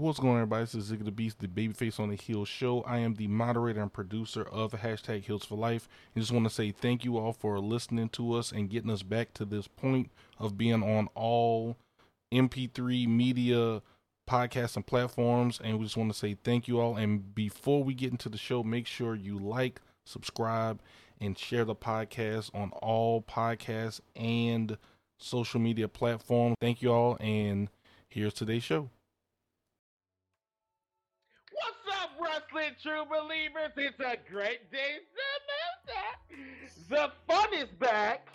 What's going on, everybody? This is Ziggy the Beast, the Babyface on the Heel show. I am the moderator and producer of hashtag Heels for Life. I just want to say thank you all for listening to us and getting us back to this point of being on all MP3 media podcasts and platforms. And we just want to say thank you all. And before we get into the show, make sure you like, subscribe, and share the podcast on all podcasts and social media platforms. Thank you all. And here's today's show. Wrestling true believers? It's a great day the fun is back,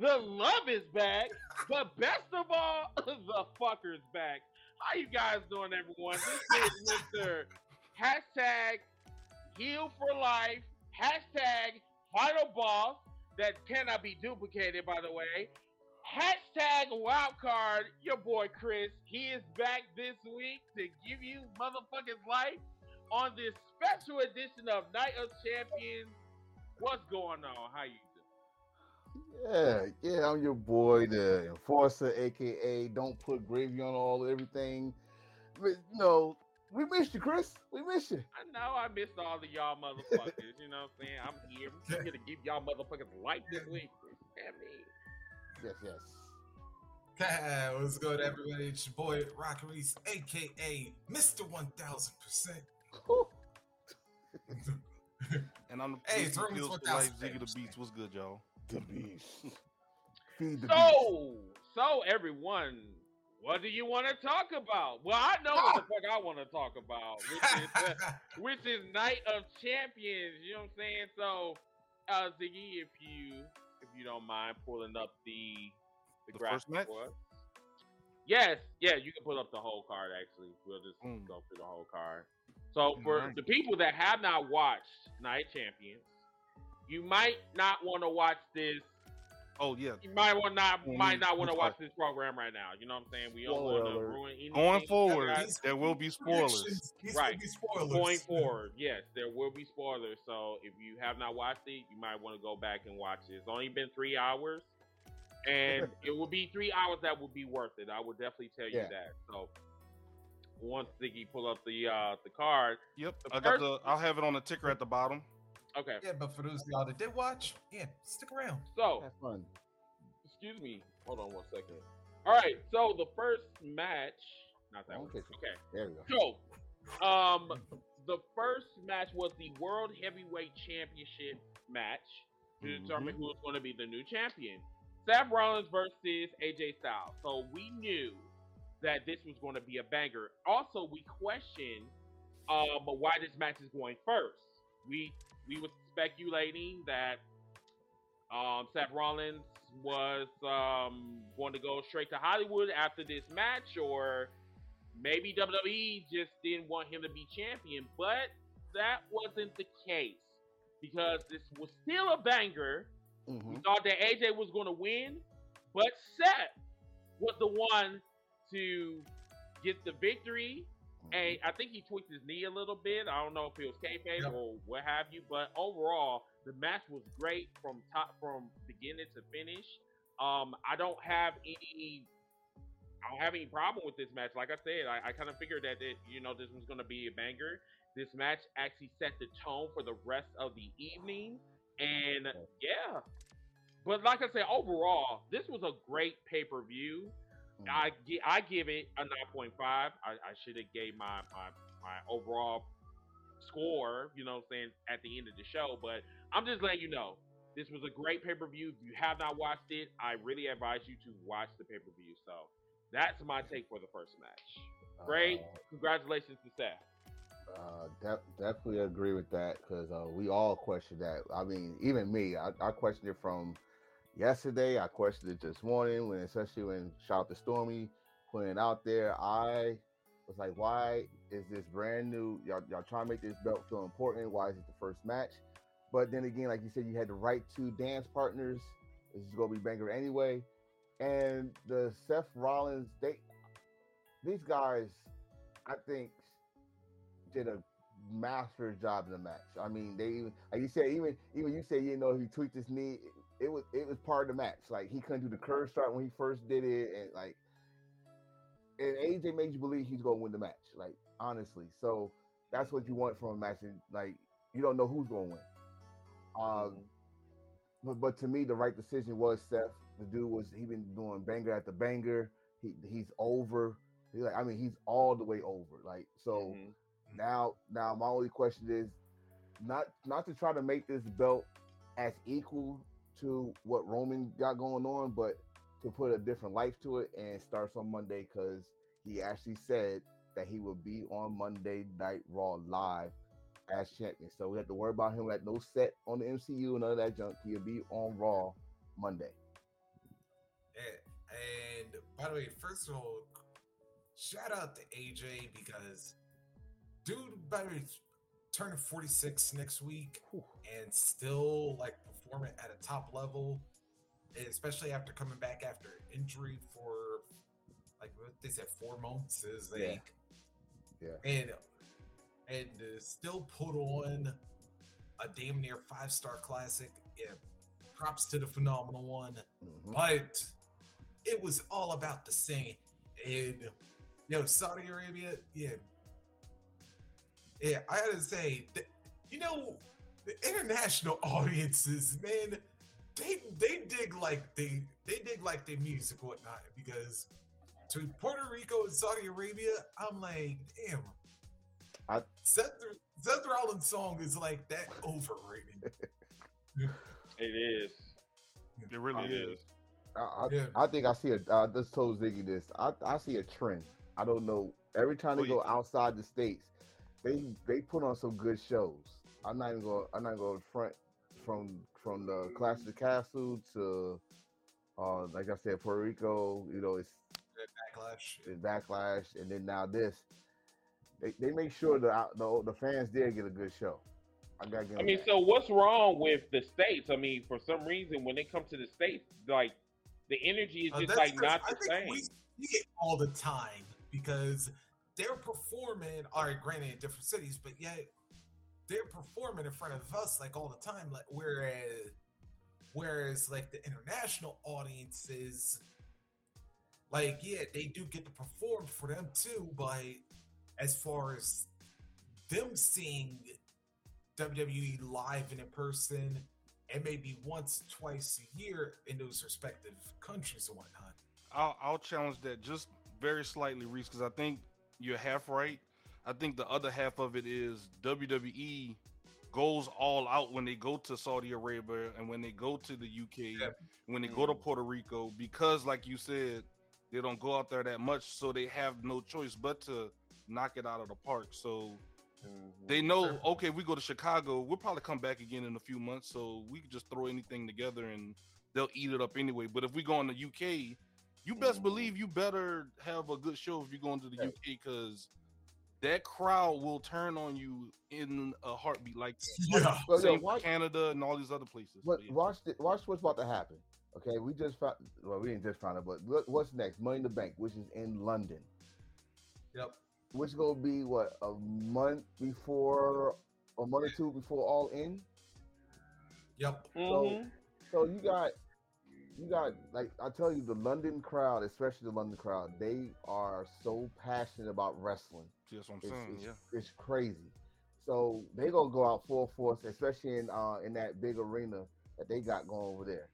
the love is back, but best of all, the fucker's back. How you guys doing, everyone? This is Mr. Hashtag Heal for Life, hashtag Final Boss that cannot be duplicated, by the way. Hashtag wildcard, your boy Chris. He is back this week to give you motherfuckers life on this special edition of Night of Champions. What's going on? How you doing? Yeah, yeah, I'm your boy, the enforcer, aka Don't Put Gravy on All Everything. But, you know, we missed you, Chris. We missed you. I know I missed all of y'all motherfuckers. you know what I'm saying? I'm here. I'm here to give y'all motherfuckers life this week. Damn me. Yes, yes. Hey, what's good, everybody? It's your boy Rock Reese, aka Mr. 1000%. And I'm the Hey, producer throw of me Heels to for a Life, Ziggy the fans. Beats. What's good, y'all? The beast. Feed the beast. So, so everyone, what do you want to talk about? Well, I know what the fuck I want to talk about, which is uh, which is Night of Champions. You know what I'm saying? So, uh, Ziggy, if you if you don't mind pulling up the the, The graphic first match? for us. Yes, yeah, you can pull up the whole card. Actually, we'll just Mm. go through the whole card. So, for Alright. the people that have not watched Night Champions, you might not want to watch this Oh yeah. you might want not Well, might not want to watch this program right now. You know what I'm saying? We don't want to ruin anything. Going forward, Guys, there will be spoilers. Right. be spoilers. Going forward, yes, there will be spoilers. So if you have not watched it, you might want to go back and watch it. It's only been three hours, and it will be three hours that will be worth it. I will definitely tell you Yeah. that. So once Ziggy pull up the uh the card, Yep. The I got the. I'll have it on the ticker at the bottom. okay. Yeah, but for those of y'all that did watch, yeah, stick around. So Have fun. excuse me. Hold on one second. All right. So the first match, not that one. Okay. Okay. There we go. So, um, the first match was the World Heavyweight Championship match to Mm-hmm. determine who was going to be the new champion. Seth Rollins versus AJ Styles. So we knew that this was going to be a banger. Also, we questioned um, why this match is going first. We we were speculating that um, Seth Rollins was um, going to go straight to Hollywood after this match, or maybe WWE just didn't want him to be champion. But that wasn't the case because this was still a banger. We Mhm. thought that AJ was going to win, but Seth was the one to get the victory. And I think he tweaked his knee a little bit. I don't know if it was kayfabe Yep. or what have you, but overall, the match was great from top from beginning to finish. Um, I don't have any, I don't have any problem with this match. Like I said, I, I kind of figured that it, you know this was going to be a banger. This match actually set the tone for the rest of the evening, and yeah. But like I said, overall, this was a great pay per view. Mhm. I gi- I give it a nine point five. I, I should have gave my, my my overall score, you know, what I'm saying at the end of the show. But I'm just letting you know this was a great pay per view. If you have not watched it, I really advise you to watch the pay per view. So that's my take for the first match. Great, Uh, congratulations to Seth. Uh, de- definitely agree with that because uh, we all question that. I mean, even me, I, I questioned it from yesterday. I questioned it this morning when, especially when shout out to Stormy putting it out there. I was like, why is this brand new? Y'all, y'all trying to make this belt feel important? Why is it the first match? But then again, like you said, you had the right two dance partners. This is gonna be banger anyway. And the Seth Rollins, they these guys, I think, did a master job in the match. I mean, they even like you said, even even you said you know he tweaked his knee. It, was it was part of the match. Like he couldn't do the curb stomp when he first did it, and like and AJ made you believe he's gonna win the match. Like honestly, so that's what you want from a match. And like you don't know who's gonna win. Um, but but to me, the right decision was Seth. The dude was he been doing banger after banger. He he's over. He like I mean he's all the way over. Like so Mhm. now now my only question is not not to try to make this belt as equal to what Roman got going on, but to put a different life to it and starts on Monday because he actually said that he will be on Monday Night Raw live as champion. So we have to worry about him at no set on the MCU and none of that junk. He'll be on Raw Monday. And, and by the way, first of all, shout out to AJ because dude better turn 46 next week and still like performing at a top level, especially after coming back after injury for like what they said four months is like Yeah. and and uh, still put on a damn near five star classic. Yeah, props to the phenomenal one Mhm. but it was all about the same. And you know, Saudi Arabia, yeah, yeah. I had to say, that, you know, the international audiences, man, they they dig like they they dig like their music and whatnot because to Puerto Rico and Saudi Arabia, I'm like, damn. I- Seth, Seth Rollins' song is like that overrated. It is. It really It is. I, I, Yeah. I think I see a. I just told Ziggy this. I, I see a trend. I don't know. Every time they Oh, you go outside the states, they they put on some good shows. I'm not even going. I'm not going to front from from the Clash of the Castle to, uh, like I said, Puerto Rico. You know, it's, Backlash. it's backlash, and then now this. They, they make sure the, the the fans did get a good show. I got. I mean, so what's wrong with the states? I mean, for some reason, when they come to the states, like the energy is Uh, just that's like 'cause not I the think same. We see it all the time because they're performing. All right, granted in different cities, but yet they're performing in front of us like all the time. Like whereas, whereas like the international audiences, like yeah, they do get to perform for them too. But as far as them seeing WWE live and in person, and maybe once, twice a year in those respective countries and whatnot. I'll, I'll challenge that just very slightly, Reese, because I think you're half right. I think the other half of it is WWE goes all out when they go to Saudi Arabia and when they go to the UK, Yeah. when they go to. Puerto Rico, because like you said, they don't go out there that much, so they have no choice but to knock it out of the park. So Mhm. they know, Sure. okay, we go to Chicago, we'll probably come back again in a few months, so we can just throw anything together and they'll eat it up anyway. But if we go in the UK, you best Mhm. believe you better have a good show if you're going to the Right. UK because that crowd will turn on you in a heartbeat, like Yeah. Well, same for watch- Canada and all these other places. But But yeah. watch the, watch what's about to happen. Okay, we just found. Well, we didn't just find out, but look, what's next? Money in the Bank, which is in London, Yep. which is gonna be what a month before, a month or two before All In. Yep. Mhm. So you got, you got like I tell you, the London crowd, especially the London crowd, they are so passionate about wrestling. That's what I'm It's, saying. it's, Yeah. it's crazy. So they gonna go out full force, especially in uh in that big arena that they got going over there.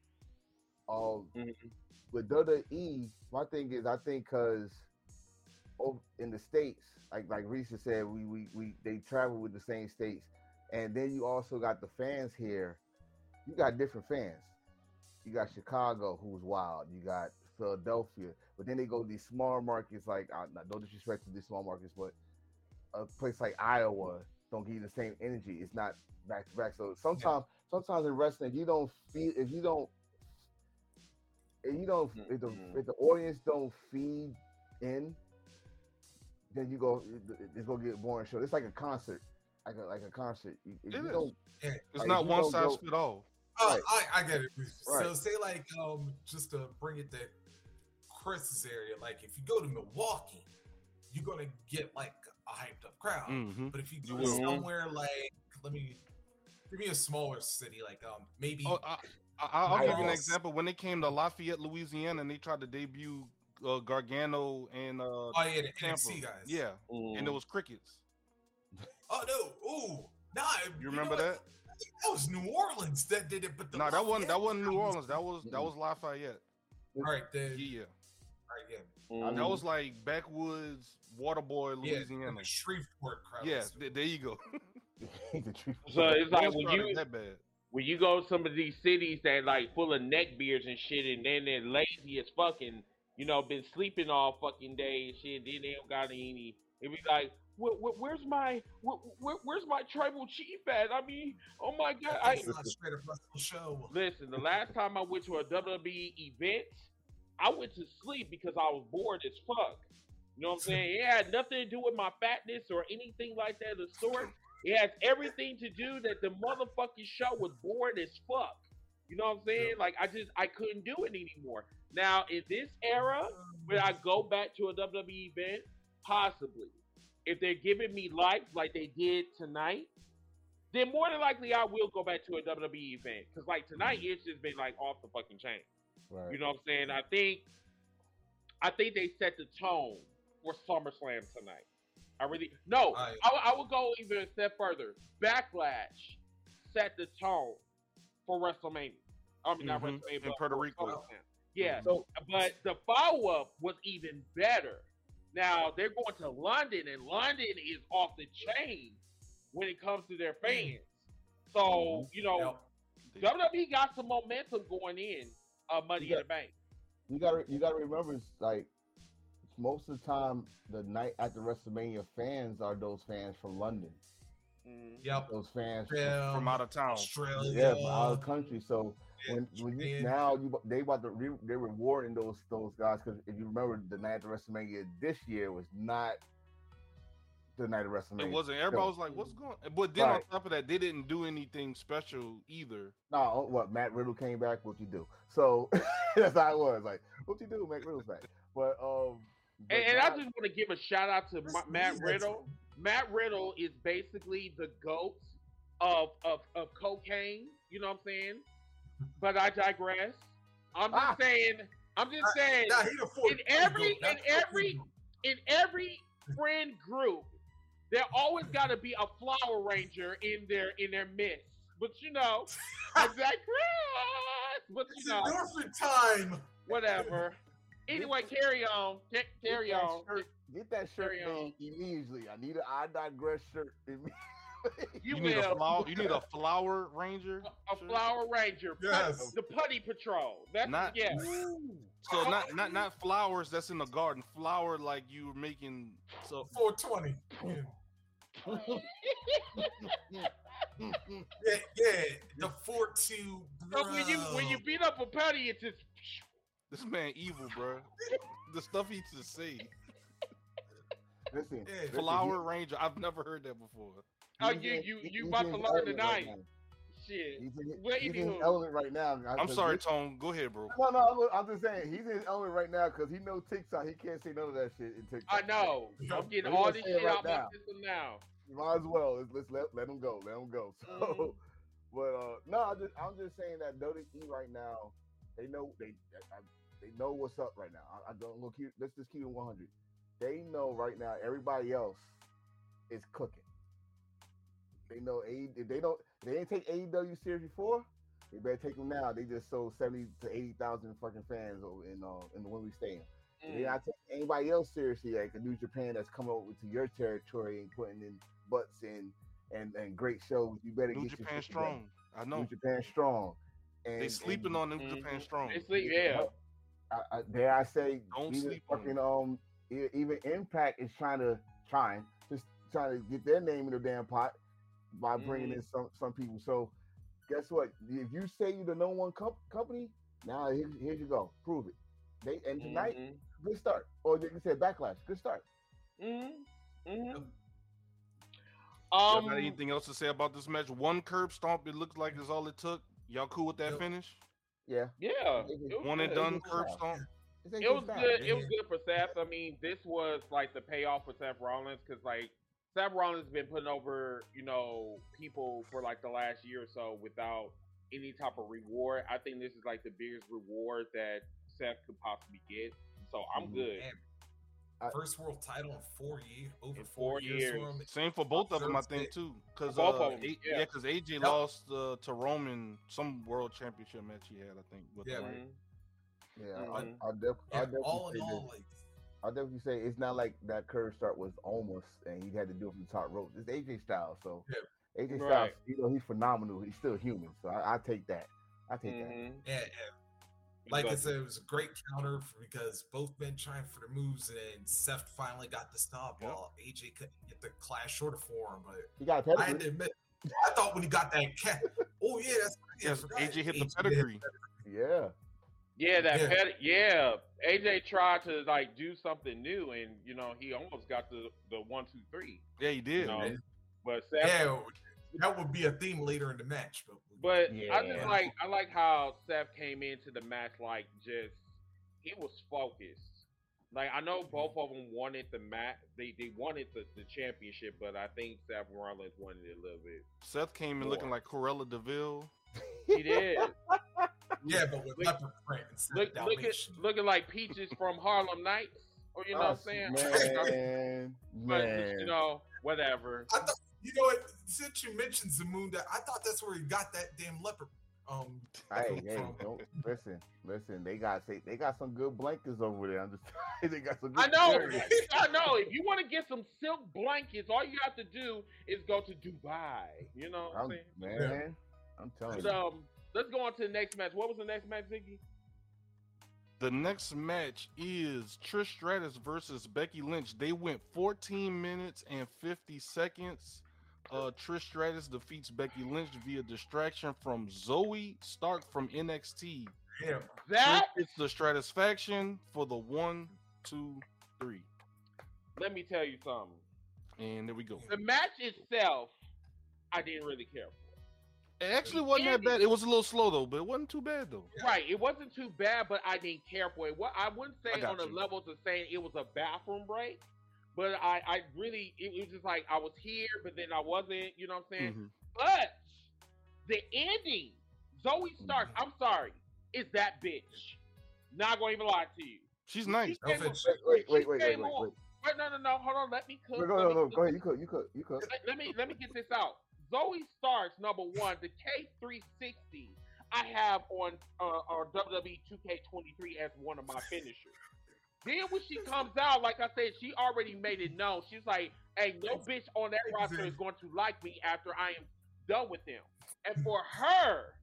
Um, Mhm. with WWE, my thing is, I think because in the states, like like Risa said, we, we we they travel with the same states, and then you also got the fans here. You got different fans. You got Chicago, who's wild. You got Philadelphia, but then they go to these small markets. Like, uh, no disrespect to these small markets, but a place like Iowa don't give you the same energy. It's not back to back. So sometimes, sometimes in wrestling, if you don't feel, if you don't, if you don't, if the if the audience don't feed in, then you go, it's gonna get boring show. It's like a concert, like a like a concert. If It you is. don't, It's Like, not one don't size go- fit all. Oh, I, I get it. So say like um just to bring it to Chris's area, like if you go to Milwaukee, you're gonna get like a hyped up crowd. hmm But if you go You to will. somewhere like let me give me a smaller city, like um maybe Oh, I, I, I'll give you an example. When they came to Lafayette, Louisiana, and they tried to debut uh, Gargano and uh, Oh yeah, the Tampa. NXT guys. Yeah, and it was crickets. Oh no. Ooh. Nah. You remember know that? I think That was New Orleans that did it, but the No, that wasn't that wasn't New Orleans. That was that was Lafayette. All right, then. Yeah, All right, yeah. Mhm. that was like backwoods Waterboy, Yeah, Louisiana. the Shreveport crowd. Yeah, th- there you go. So it's like when you that bad. when you go to some of these cities that like full of neck beards and shit, and then they're lazy as fucking, you know, been sleeping all fucking day and shit. Then they don't got any. It be like, where, where, where's my where, where, where's my tribal chief at? I mean, oh my god! I It's straight up wrestle show. listen. The last time I went to a WWE event, I went to sleep because I was bored as fuck. You know what I'm saying? It had nothing to do with my fatness or anything like that of the sort. It has everything to do that the motherfucking show was bored as fuck. You know what I'm saying? Like I just I couldn't do it anymore. Now in this era, would I go back to a WWE event? Possibly. If they're giving me life like they did tonight, then more than likely I will go back to a WWE event. Cause like tonight mm. it's just been like off the fucking chain. Right. You know what I'm saying? I think I think they set the tone for SummerSlam tonight. I really no. I- I, would- I would go even a step further. Backlash set the tone for WrestleMania. I mean, not Mhm. WrestleMania, In Puerto Rico. SummerSlam. Yeah, So but the follow up was even better. Now they're going to London, and London is off the chain when it comes to their fans. So you know, Yep. WWE got some momentum going in uh, Money in Yeah. the Bank. you gotta you gotta remember it's like most of the time the night after WrestleMania fans are those fans from London. Yep. Those fans Yeah. From out of town. Australia. yeah, from out of the country. So when, when you, now you they about to re, they're rewarding those those guys because if you remember the night of WrestleMania this year was not the night of WrestleMania. It wasn't. Everybody was like, "What's going?" But then Right. on top of that, they didn't do anything special either. No, what Matt Riddle came back. What you do? So that's how it was. Like, what you do? Matt Riddle's back. But um, but And, and I just want to give a shout out to Where's Ma- Matt Lee Riddle. Matt Riddle is basically the goat of, of of cocaine. You know what I'm saying? But I digress. I'm just Ah. saying. I'm just saying. Nah, he the fourth. in every in every in every friend group, there always got to be a flower ranger in their in their midst. But you know, I digress. But It's you know, endorphin time. whatever. Anyway, carry on. Ca- Carry Get on. shirt- Get that shirt Carry on. immediately. I need a I digress shirt. immediately. You, You, need a flower. You need a flower ranger. a flower ranger. Put- Yes. The putty patrol. That's Not- yeah. So not not not flowers that's in the garden. Flower like you were making. So 420. Yeah. yeah, yeah. The 4 2. So when you when you beat up a putty, it's just this man evil, bro. the stuff he just say. Listen, Yeah. listen, Flower ranger. I've never heard that before. Oh, he's you- you- you about to his learn element right tonight. shit. He's in, Well, he's in element right now. I- I'm 'cause sorry, this- Tone. Go ahead, bro. No, no, I'm, I'm just saying he's in his element right now because he knows TikTok. He can't say none of that shit in TikTok. I know. I'm getting We're all this it shit right out my now. system now. You might as well. Let's, let's let let him go. Let him go. So, Mhm. but uh, no, I just I'm just saying that WWE right now, they know they I, they know what's up right now. I, I don't look here. Let's just keep it 100. They know right now. Everybody else is cooking. They know A. If they don't, they didn't take AEW serious before. They better take them now. They just sold seventy to eighty thousand fucking fans over in uh in the Wembley Stadium. If They're Mm. not taking anybody else seriously, like a New Japan that's coming over to your territory and putting in butts in and, and great shows. You better New get your Japan shit together. strong. I New know. Japan strong. And They sleeping and, on New Mhm. Japan strong. They sleep, yeah. I, I, dare I say, Don't even sleep on fucking um, even Impact is trying to trying just trying to get their name in the damn pot by bringing Mhm. in some some people. So guess what? If you say you're the number one com- company, now here, here you go, prove it. They and tonight, Mhm. good start. Or like you said, backlash, good start. Mhm. Mhm. Y'all Um, got anything else to say about this match? One curb stomp. It looks like is all it took. Y'all cool with that Yep. finish? Yeah, yeah, It it was was One and good. done curb style. stomp. It was style. good. It was good for Seth. I mean, this was like the payoff for Seth Rollins because like Seth Rollins has been putting over you know people for like the last year or so without any type of reward. I think this is like the biggest reward that Seth could possibly get. So I'm Mhm. good. Man, I- first world title in four years, over four, four years. years. for him. Same for both of them, I think too. Because both uh, of 'em, A- yeah. yeah, because AJ Yep. lost uh, to Roman some world championship match he had, I think. With Yeah. Roman. Mhm. Yeah, Mhm. I, I'll, def- Yeah, I'll definitely all in all, like I'll definitely say it's not like that curb stomp was almost and he had to do it from the top rope. It's AJ Styles, so AJ Styles, you know, he's phenomenal. He's still human, so I, I take that. I take that. Mhm. yeah, yeah. Like I said, it was a great counter because both men trying for the moves, and Seth finally got the stop Yep. while AJ couldn't get the clash shorter for him. But He got a I had to admit, I thought when he got that cat, oh yeah, that's yeah, I Yes, forgot. AJ hit the did. pedigree. Yeah, Yeah, that Yeah. ped- yeah. AJ tried to like do something new, and you know he almost got the the one two three. Yeah, he did. No. man. But Seth, Yeah, that would be a theme later in the match. But, but I just like I like how Seth came into the match like just he was focused. Like I know both of them wanted the match, they they wanted the, the championship, but I think Seth Rollins wanted it a little bit. Seth came in More. looking like Cruella de Vil. He did. yeah, but with Look- leopard print Look, look at, looking like Peaches from Harlem Nights, or you know what I'm saying? Man, But, man. you know, whatever. I thought you know what? Since you mentioned Zamunda, I thought that's where he got that damn leopard. Um, Hey, hey, don't listen, listen. They got they, they got some good blankets over there. I'm just they got some. Good I know, material. I know. If you want to get some silk blankets, all you have to do is go to Dubai. You know what I'm, I'm, saying? man, I'm telling But, you. um, let's go on to the next match. What was the next match, Ziggy? The next match is Trish Stratus versus Becky Lynch. They went 14 minutes and 50 seconds. Uh, Trish Stratus defeats Becky Lynch via distraction from Zoey Stark from NXT. damn. That It's the Stratus faction for the one, two, three. let me tell you something. And there we go. The match itself, I didn't really care for. It actually wasn't that bad. It was a little slow though, but it wasn't too bad though. Right, it wasn't too bad, but I didn't care for it. What I wouldn't say got on the you. levels of saying it was a bathroom break, but I, I really, it was just like I was here, but then I wasn't. You know what I'm saying? Mhm. But the ending, Zoey Stark, Mhm. I'm sorry, is that bitch. Not gonna even lie to you. She's nice. She came Selfish. Wait, wait, wait, wait, wait, wait. Wait, no, no, no. Hold on. Let me cook. No, no, no, no. Go ahead. You cook. You cook. You cook. Let, let me let me get this out. Zoey Starks, number one, the K360 I have on uh, WWE 2K23 as one of my finishers. Then when she comes out, like I said, she already made it known. She's like, "Hey, no bitch on that roster is going to like me after I am done with them." And for her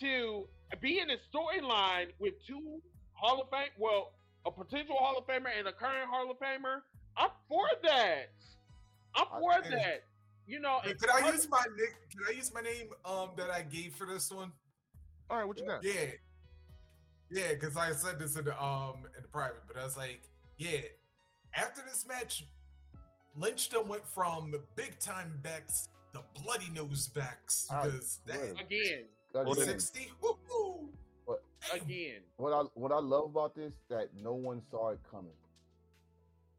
to be in a storyline with two Hall of Fame, well, a potential Hall of Famer and a current Hall of Famer, I'm for that. I'm for that. You know, Hey, and Could I her- use my nick? Can I use my name um that I gave for this one? All right, what you got? Yeah, yeah. Because I said this in the um in the private, but I was like, yeah. After this match, Lynch done went from the big time Becks to bloody nose Becks because that again, Again, sixty. Woo, woo. What- again. what I what I love about this that no one saw it coming.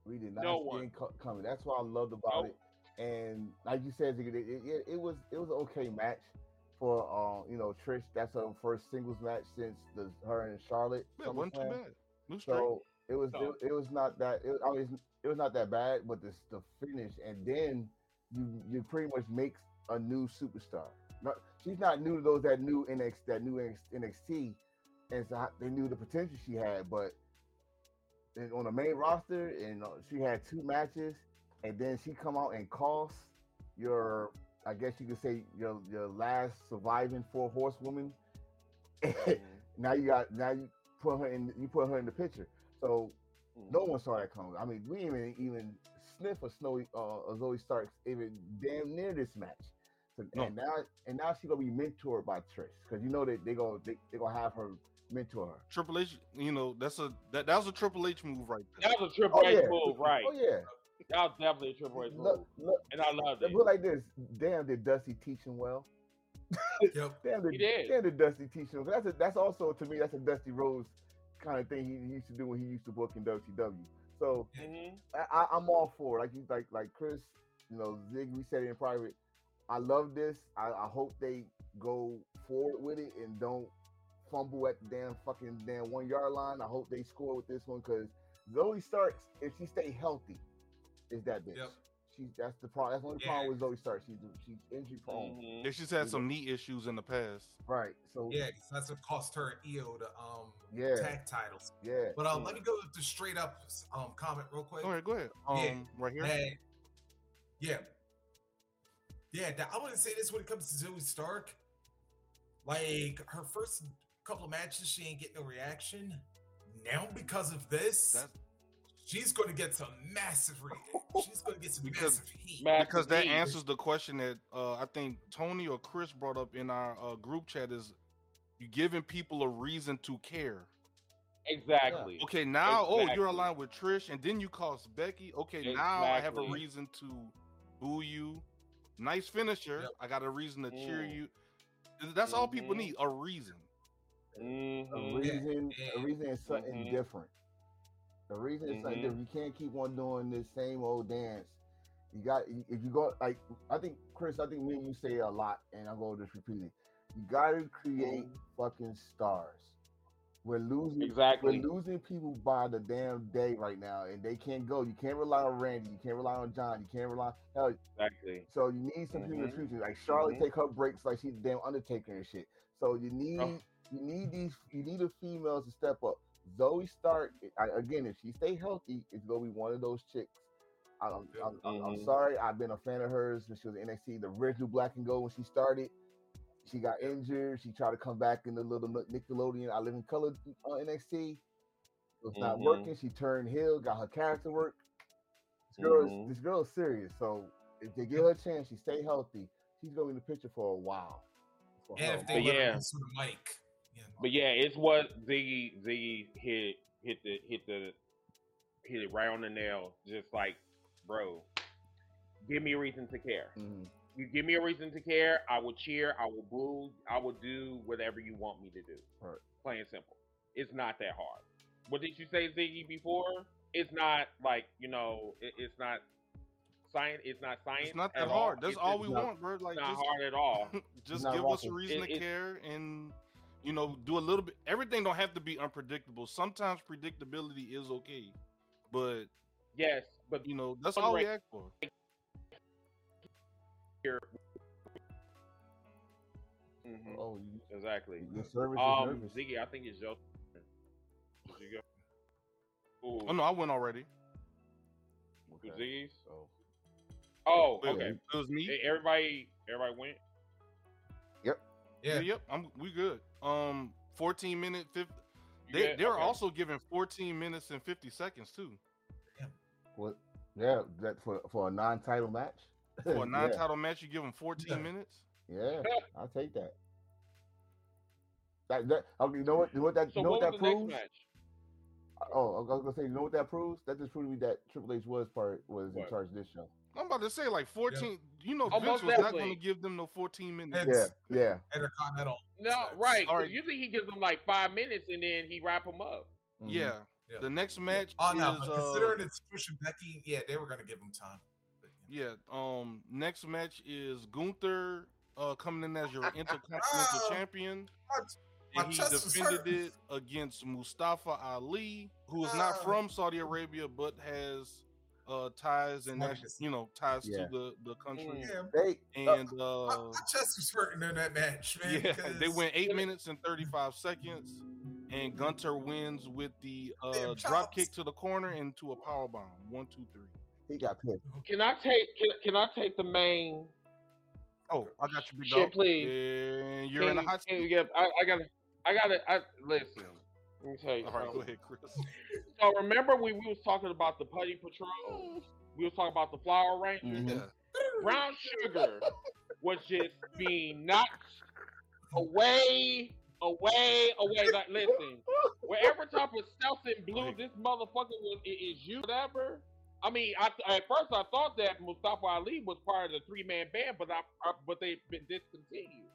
We did not No see one. it coming. That's what I loved about Nope. it. And like you said, it, it, it, it was it was an okay match for uh, you know Trish. That's her first singles match since the her and Charlotte. Yeah, it wasn't too bad. It. So it was No. it, it was not that it, I mean it was not that bad, but the the finish and then you you pretty much make a new superstar. Not, she's not new to those that new NX that new NX, NXT, and so they knew the potential she had, but on the main roster and uh, she had two matches, and then she come out and cost your I guess you could say your your last surviving four horsewoman. now you got now you put her in you put her in the picture. So no one saw that coming. I mean, we didn't even even sniff a snowy uh, a Zoey Starks even damn near this match. So, No. And now and now she's gonna be mentored by Trish because you know that they go they they gonna have her mentor her. Triple H, you know, that's a that, that was a Triple H move right there. That was a Triple Oh H yeah, move, right? Oh yeah. That was definitely a Triple H move, Look, look, and I love let's it. put it like this. Damn, did Dusty teach him well? Yep. Damn, did, He did. damn, did Dusty teach him? That's a, that's also to me that's a Dusty Rhodes kind of thing he, he used to do when he used to book in WCW. So Mhm. I, I, I'm all for it. like you like like Chris, you know, Zig. We said it in private. I love this. I, I hope they go forward with it and don't fumble at the damn fucking damn one yard line. I hope they score with this one because Zoey Starks, if she stay healthy, is that bitch. Yep. She's that's the problem. That's the only Yeah. problem with Zoey Starks. She's she's injury prone. Mhm. Yeah, she's had some knee issues in the past. Right. So yeah, that's what cost her and Io the um Yeah. tag titles. yeah. But um, let me go with the straight up um comment real quick. All right, go ahead. Um, Yeah. right here. And yeah, yeah. that- I want to say this when it comes to Zoey Stark. Like her first couple of matches, she ain't getting no reaction. Now because of this, That's she's going to get some massive. Re- she's going to get some Because- massive heat. Because that answers the question that uh, I think Tony or Chris brought up in our uh, group chat is you giving people a reason to care. Exactly. Okay, now oh you're aligned with Trish, and then you cost Becky. Okay, now I have a reason to boo you. Nice finisher. Yep. I got a reason to cheer Mm. you. That's all people Mhm. need a reason. A Mhm. reason, a reason is something Mhm. different. A reason is something Mhm. different. You can't keep on doing this same old dance. You got if you go like I think Chris, I think me and you say a lot, and I'm going to just repeat it. You got to create fucking stars. We're losing Exactly. We're losing people by the damn day right now, and they can't go. You can't rely on Randy. You can't rely on John. You can't rely. Hell, Exactly. so you need some people in the Mhm. future, like Charlotte, Mhm. take her breaks like she's the damn Undertaker and shit. So you need Oh. you need these you need the females to step up. Zoey Stark again, if she stay healthy, it's gonna be one of those chicks. I, I'm, I'm, I'm, I'm sorry, I've been a fan of hers when she was in NXT, the original Black and Gold when she started. She got injured. She tried to come back in the little Nickelodeon I Live in Color uh, NXT. It was not Mhm. working. She turned heel, got her character work. This girl, Mhm. is, this girl is serious. So if they give her a chance, she stay healthy. She's gonna be in the picture for a while. For and her. if they let yeah. her use the mic, you know. But yeah, it's what Ziggy Ziggy hit hit the hit the hit it right on the nail. Just like, bro, give me a reason to care. Mhm. You give me a reason to care, I will cheer, I will boo, I will do whatever you want me to do. Right. Plain and simple. It's not that hard. What did you say, Ziggy, before? It's not like, you know, it, it's not science it's not science. It's not at that all. hard. That's It's all just we not- want, bro. Like not just, hard at all. just give us a reason It- to it- care and you know do a little bit everything don't have to be unpredictable sometimes predictability is okay but yes, but you know that's But all we right- ask for here. Mhm, Oh, you, Exactly. your service Um, is nervous. Ziggy, I think it's your turn. You go? Ooh, oh no i went already Okay. Ziggy's? So Oh, okay. it was me Hey, Everybody, everybody went. yeah, yeah. yep i'm we good um 14 minute 50 they, good? they're Okay. also giving 14 minutes and 50 seconds too what? Yeah, that for for a non-title match. for a non-title match you give them 14 Yeah. minutes Yeah, I'll take that. That, that okay, you know what? You know what that? So you know what what, was that the proves? next match? Oh, I was gonna say, you know what that proves? That just proved me that Triple H was part was in charge of this show. i'm about to say like 14 you know vince most was not going to give them no 14 minutes And- Yeah, It's- yeah. Intercontinental. No, Sorry. right. 'cause Alright. Usually he gives them like five minutes and then he wrap them up. mhm. yeah. Yeah. the next match Oh no, is but uh, considering it's Trish and Becky, yeah, they were gonna give him time. But, you know. Yeah. Um. Next match is Gunther uh coming in as your Intercontinental Ah, Champion, My- my and he defended it against Mustafa Ali, who is not Ah. from Saudi Arabia but has uh ties and Saudi you know ties Yeah. to the the country. Yeah, They uh, And my, uh, my chest was hurting in that match, man. yeah, because they went eight minutes and thirty five seconds, and Gunther wins with the uh drop kick to the corner into a power bomb. One, two, three. he got pissed. Can I take? Can, can I take the main? Oh, I got you, big Shit, dog. please. And you're can, in a hot seat. you get- I, I gotta. I got it. I, listen. Let me tell you. All right, go ahead, Chris. So remember we, we was talking about the putty patrol. We was talking about the flower rangers. Mhm. Yeah. Brown sugar was just being knocked away, away, away. Like, listen, whatever type of stealth and blue Like- this motherfucker was, it is you, whatever. I mean, I, at first I thought that Mustafa Ali was part of the three man band, but I, I but they've been discontinued.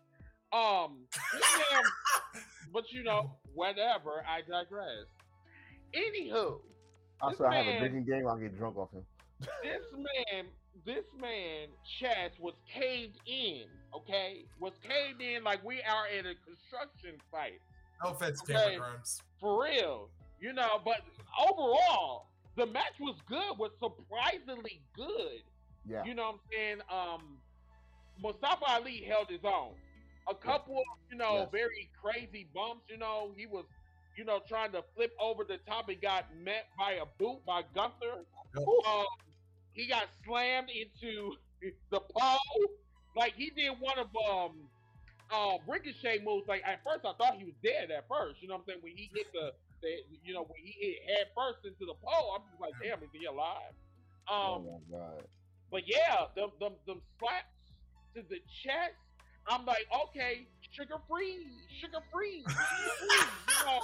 Um, this but you know, whatever. I digress. Anywho, I Also, I have a drinking game. I'll get drunk off him. this man, this man, chest was caved in. Okay, was caved in like we are at a construction site. No offense, Okay. Cameron Grimes. for real. You know, but overall, the match was good, was surprisingly good. Yeah. You know what I'm saying? Um Mustafa Ali held his own. A couple of, you know, Yes. very crazy bumps, you know, he was, you know, trying to flip over the top and got met by a boot by Gunther. Um, he got slammed into the pole. Like he did one of um uh ricochet moves. Like at first I thought he was dead at first. You know what I'm saying? When he hit the, the you know, when he hit head first into the pole, I'm just like, damn, is he alive? Oh Um my god. but yeah, them them them slaps to the chest. I'm like, okay, sugar free, sugar free. you know,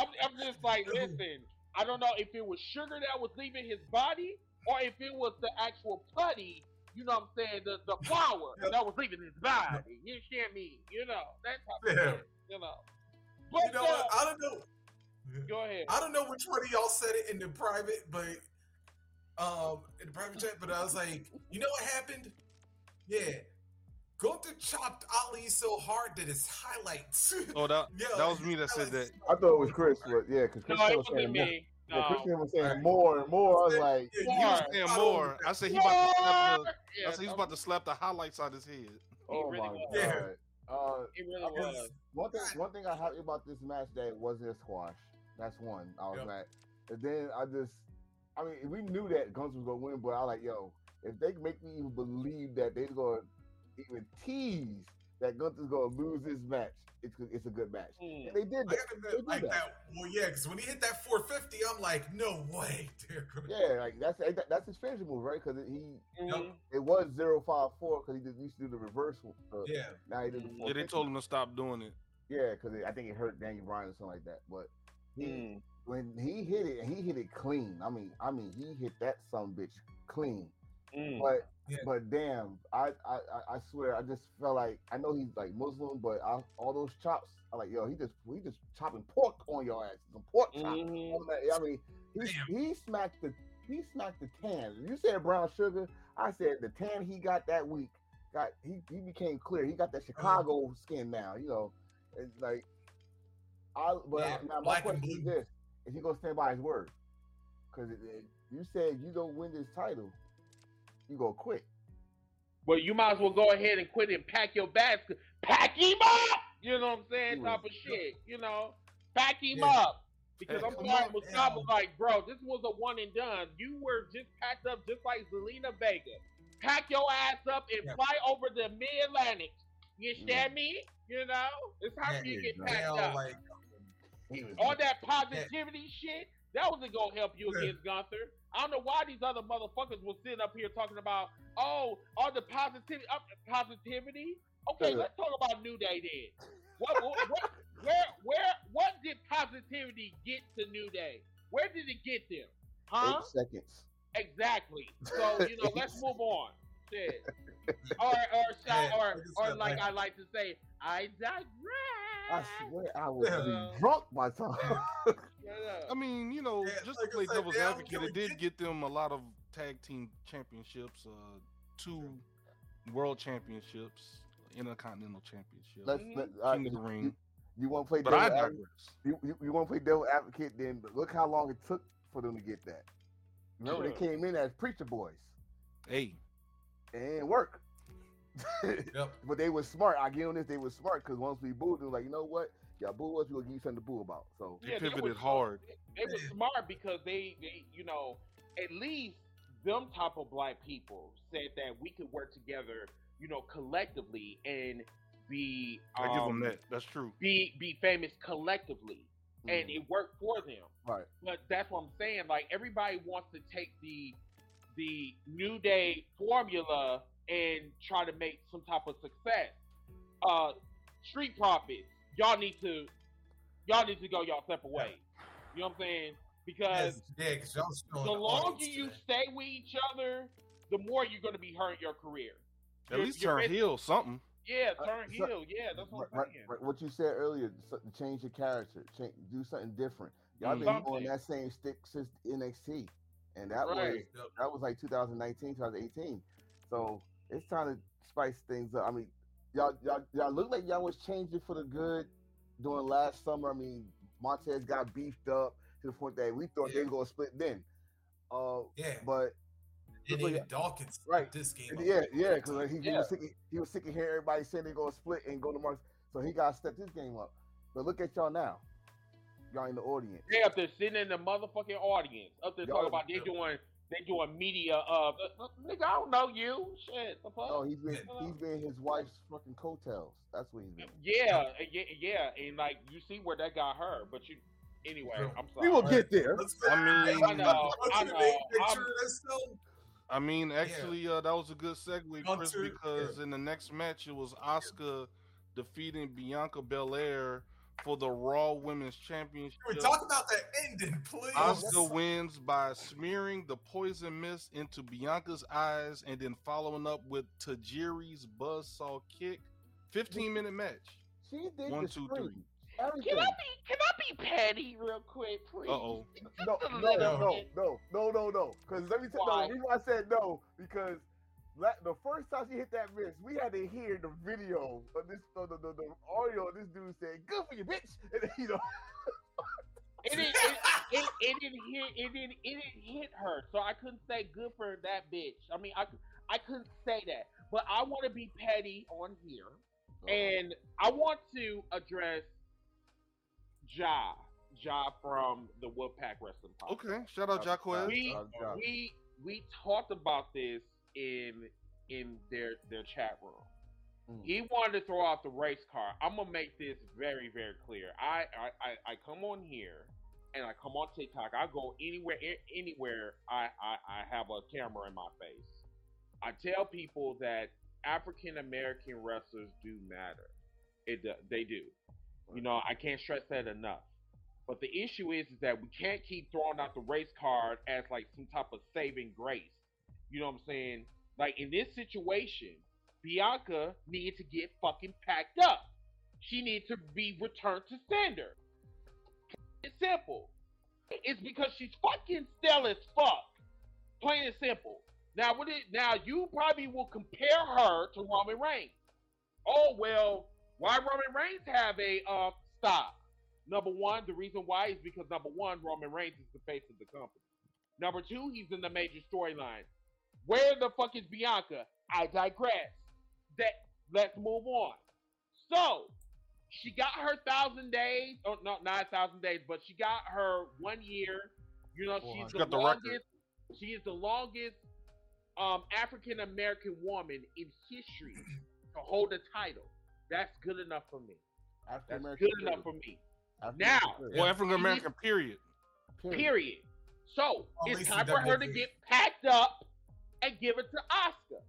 I'm, I'm just like, listen, I don't know if it was sugar that was leaving his body or if it was the actual putty. You know what I'm saying? The the flour that was leaving his body. You understand me? You know that type of Yeah. You know. But You know uh, what? I don't know. go ahead. I don't know which one of y'all said it in the private, but um, in the private chat. But I was like, you know what happened? Yeah, Gunther chopped Ali so hard that his highlights. Oh, that Yeah, that was me that said that. I thought it was Chris, but yeah, because Chris No, was saying wasn't more. me. Yeah, No. Chris was saying more and more. I was like, Yeah, More. He was I saying more. I said he about to slap the. Yeah, I said he's no, about to slap the highlights on his head. oh really my was. Yeah. god. Uh, It really was- was. one thing, one thing I happy about this match that it wasn't a squash. That's one. I was Yep. mad. And then I just, I mean, we knew that Guns was gonna win, but I was like, yo, if they make me even believe that they're gonna even tease that Gunther's gonna lose this match, it's it's a good match. Mm. And they did that. gotta They did like that. that. Well, yeah, because when he hit that 450, I'm like, no way. They're Yeah, like that's that- that's his finisher move, right? Because he Mhm. it was 054 because he did, used to do the reverse. Uh, Yeah. Now he did the Yeah, they told him to stop doing it. Yeah, because I think it hurt Daniel Bryan or something like that. But he, Mm. when he hit it, he hit it clean. I mean, I mean, he hit that some bitch clean. Mm. But Yeah. but damn, I, I I- swear, I just felt like I know he's like Muslim, but I, all those chops, I'm like yo, he just he just chopping pork on your ass, some pork chops. Mhm. I mean, he Damn. he smacked the he smacked the tan. You said brown sugar, I said the tan he got that week got he he became clear. He got that Chicago skin now. You know, it's like I but Yeah, now my question is this: Is he gonna stand by his word? Because you said you don't win this title, you go quit. Well, you might as well go ahead and quit and pack your bags. Pack him up. You know what I'm saying? Mm. Type of shit. You know, pack him Yeah. up. Because I'm him sorry, up. Mustafa Yeah. like, bro, this was a one and done. You were just packed up just like Zelina Vega. Pack your ass up and Yeah. fly over the mid Atlantic. You understand me? You know? It's how Yeah, you get yeah. packed up. like, all that positivity shit, that wasn't gonna help you against Gunther. I don't know why these other motherfuckers were sitting up here talking about, oh, all the positivity, uh, positivity. Okay, Yeah. let's talk about New Day then. What, what, what, where, where, what did positivity get to New Day? Where did it get them? Huh? eight seconds. Exactly. So you know, let's move on. Shit. Or, or, Yeah, or, like I or said, like like- I like to say, I digress. I swear I was Yeah. drunk by time. Yeah. I mean, you know, Yeah, just like to play said, devil's advocate, it did get- get them a lot of tag team championships, uh, two world championships, intercontinental championships, Let's, let, all right, King of the you- Ring. You, want to play But devil I advocate? You, you, you want to play devil advocate? Then look how long it took for them to get that. Remember, they came in as preacher boys Hey, and it didn't work. Yep. but they were smart. I give them this. They were smart because once we booed, they were like, you know what? Y'all boo us. We'll give you something to boo about. So they Yeah, they pivoted was- hard. they were smart because they, they, you know, at least them type of black people said that we could work together, you know, collectively and be I give them um, that. That's true. be be famous collectively, and mm, it worked for them. right. But that's what I'm saying. Like everybody wants to take the the New Day formula and try to make some type of success. Uh, Street Profits, y'all need to y'all need to go y'all separate ways. You know what I'm saying? Because Yes, yeah, y'all showing the the longer you today. stay with each other, the more you're going to be hurting your career. At You're- least you're turn heel something. Yeah, Uh, turn so- heel. Yeah, that's what I'm Right, saying. right, what you said earlier, so- change your character, change, do something different. Y'all been Something. on that same stick since NXT, and that was Right. Yep. that was like 2019, 2018. So it's time to spice things up. I mean, y'all y'all y'all look like y'all was changing for the good during last summer. I mean, Montez got beefed up to the point that we thought they were gonna split then. Uh, Yeah, but and but even yeah, Dawkins right. this game. yeah, big yeah, because time. he, he Yeah. was sick. Of, he was sick of hearing everybody saying they're gonna split and go to March. So he got to step his game up. But look at y'all now. Y'all in the audience. They up there sitting in the motherfucking audience, up there talking about they doing they doing media of uh, nigga. I don't know you. Shit, the fuck. Oh, he's been he's been his wife's fucking coattails. That's what he's been. yeah, yeah, yeah, and like you see where that got her, but you anyway. I'm sorry. We will get there. Let's I mean- I know, I know, I'm- picture of this though? I mean, actually, uh, that was a good segue, Chris, Hunter, because in the next match it was Asuka defeating Bianca Belair for the Raw Women's Championship. Can we talk about that ending, please? Asuka wins by smearing the poison mist into Bianca's eyes and then following up with Tajiri's buzzsaw kick. 15 minute match. She did One, the two, screen. three. Everything. Can I be can I be petty real quick, please? Uh oh. No, Just a no, little no, bit. no, no, no, no. Because let me tell you, Why? the reason why I said no because la- the first time she hit that miss, we had to hear the video of this, uh, the, the, the audio of this dude saying, "Good for you, bitch," and you know, It didn't it, it, it didn't hit it didn't it didn't hit her, so I couldn't say good for that bitch. I mean, I I couldn't say that, but I want to be petty on here, and I want to address Ja Ja from the Wolfpack Wrestling Podcast. Okay. Shout out Jacquez. We Uh, Ja. we we talked about this in in their their chat room. Mm. He wanted to throw out the race car. I'm gonna make this very very clear. I I, I, I come on here and I come on TikTok. I go anywhere anywhere. I, I I have a camera in my face. I tell people that African American wrestlers do matter. It they do. You know I can't stress that enough. But the issue is, is that we can't keep throwing out the race card as like some type of saving grace. You know what I'm saying? Like in this situation, Bianca needed to get fucking packed up. She needed to be returned to sender. It's simple. It's because she's fucking stale as fuck. Plain and simple. Now, what it, now you probably will compare her to Roman Reigns. Oh well, why Roman Reigns have a uh stop? Number one, the reason why is because number one, Roman Reigns is the face of the company. Number two, he's in the major storyline. Where the fuck is Bianca? I digress. That let's move on. So she got her thousand days, oh no, not a thousand days, but she got her one year. You know, she's She the got the record. longest. She is the longest um, African American woman in history to hold a title. That's good enough for me. African That's American. good enough for me. Now. Well, African American, period. Period. Period. So Well, it's time for her to get packed up and give it to Asuka.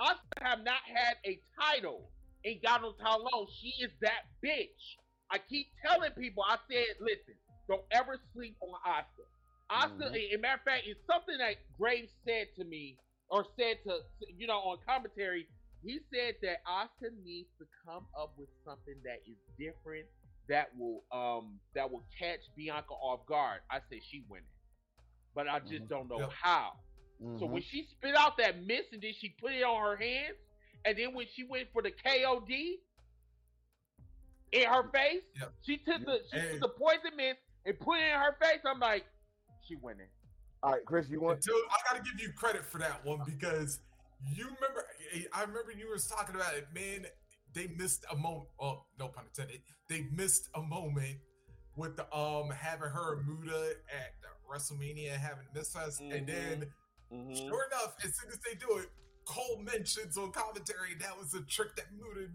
Asuka have not had a title in God knows how long. She is that bitch. I keep telling people. I said, listen, don't ever sleep on Asuka. Asuka, Mhm. in matter of fact, it's something that Graves said to me or said to you know on commentary. He said that Asuka needs to come up with something that is different that will um that will catch Bianca off guard. I say she winning, but I just Mhm. don't know Yep. how. So Mhm. when she spit out that mist and then she put it on her hands, and then when she went for the KOD in her face, Yep. she took the she Hey. took the poison mist and put it in her face. I'm like, she winning. All right, Chris, you want? Dude, I gotta give you credit for that one because you remember. I remember you were talking about it, man. They missed a moment. Oh, no pun intended. They missed a moment with the um having her and Muta at WrestleMania having Miss Us, and then Mm-hmm. sure enough, as soon as they do it, Cole mentions on commentary that was a trick that Muta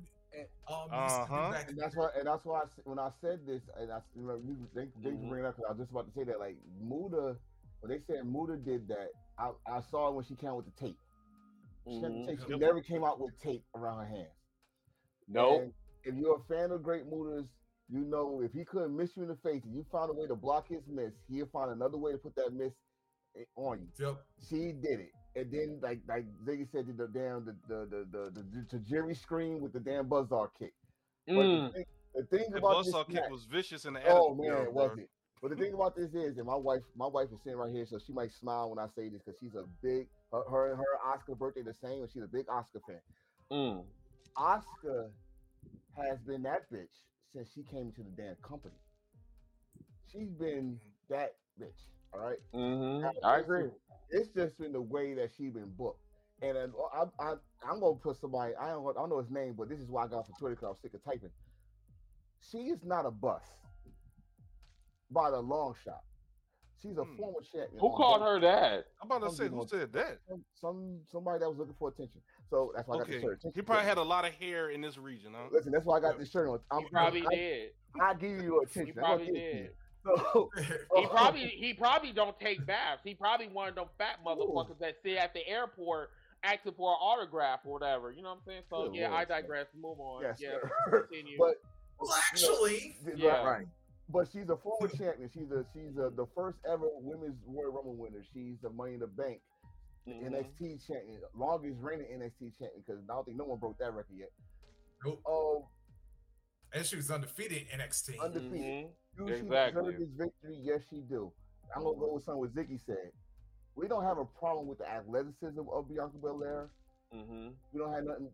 um used to Uh-huh. do back And that's why, and that's why I, s- when I said this, and I, you know, you thank, thank you Mhm. for bringing it up 'cause I was just about to say that, like Muta, when they said Muta did that, I, I saw it when she came out with the tape. She, had the Mhm. tape. she Yep. never came out with tape around her hands. Nope. If you're a fan of Great Mutas, you know if he couldn't miss you in the face and you found a way to block his miss, he'll find another way to put that miss i- on you. Yep. She did it, and then like like Ziggy said, did the damn the the the the, the, the Jerry scream with the damn buzzsaw kick. But Mm. the, thing, the thing The about this buzzsaw kick match- was vicious in the oh man, Era, was bro. it? But the thing about this is, and my wife, my wife is sitting right here, so she might smile when I say this because she's a big her, her her Asuka birthday the same, and she's a big Asuka fan. Mm. Asuka has been that bitch since she came to the damn company. She's been that bitch. All right? Mm-hmm. Now, I it's agree. just- It's just been the way that she been booked. And I, I, I'm gonna put somebody. I don't, I don't know his name, but this is why I got off of Twitter because I was sick of typing. She is not a bust by the long shot. She's a Hmm. former champion. Who called her that? I'm about to Some say, people- who said that? Some, some somebody that was looking for attention. So that's why I got the Okay, shirt. he probably had a lot of hair in this region, huh? Listen, that's why I got this shirt on. I'm, He probably I, did. I give you attention. He probably give you. did. So, He probably he probably don't take baths. He probably one of them fat motherfuckers that sit at the airport asking for an autograph or whatever. You know what I'm saying? So Good yeah, lord, I sir. digress. Move on. yes, yeah, sir. continue. but well, actually, Yeah. right, right. But she's a former champion. She's a she's a, the first ever women's Royal Rumble winner. She's the Money in the Bank Mhm. NXT champion, longest reigning NXT champion because I don't think no one broke that record yet. nope. Oh, and she was undefeated in NXT. undefeated. Mhm. Do she Exactly. deserve this victory? Yes, she do. I'm gonna go with something what Ziggy said. We don't have a problem with the athleticism of Bianca Belair. Mhm. We don't have nothing,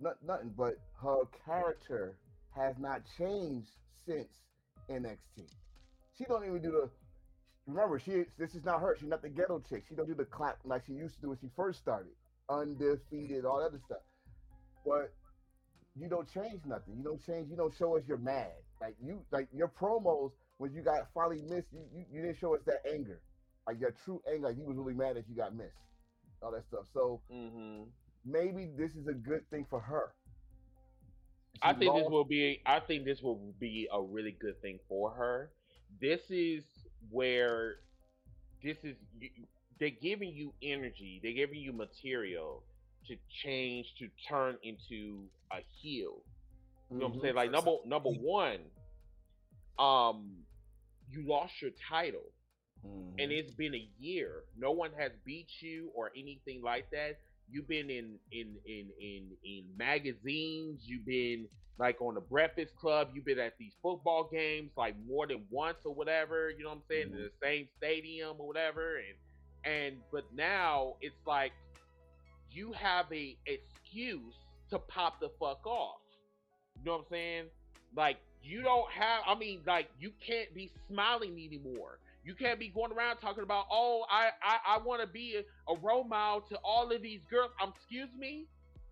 not, nothing, but her character has not changed since NXT. She don't even do the. Remember, she this is not her. She's not the ghetto chick. She don't do the clap like she used to do when she first started. Undefeated, all that other stuff. But you don't change nothing. You don't change. You don't show us you're mad. Like you, like your promos when you got finally missed. You, you, you didn't show us that anger, like your true anger. Like you was really mad that you got missed. All that stuff. So Mhm. maybe this is a good thing for her. I She think this will be. I think this will be a really good thing for her. This is where this is. They're giving you energy. They're giving you material to change to turn into a heel. You know what I'm Mhm. saying? Like number number one, um, you lost your title, Mhm. and it's been a year. No one has beat you or anything like that. You've been in in in in in magazines. You've been like on the Breakfast Club. You've been at these football games like more than once or whatever. You know what I'm saying? In Mhm. the same stadium or whatever. And and but now it's like you have a excuse to pop the fuck off. You know what I'm saying? Like you don't have. I mean, like you can't be smiling anymore. You can't be going around talking about, oh, I I, I want to be a, a role model to all of these girls. Um, excuse me,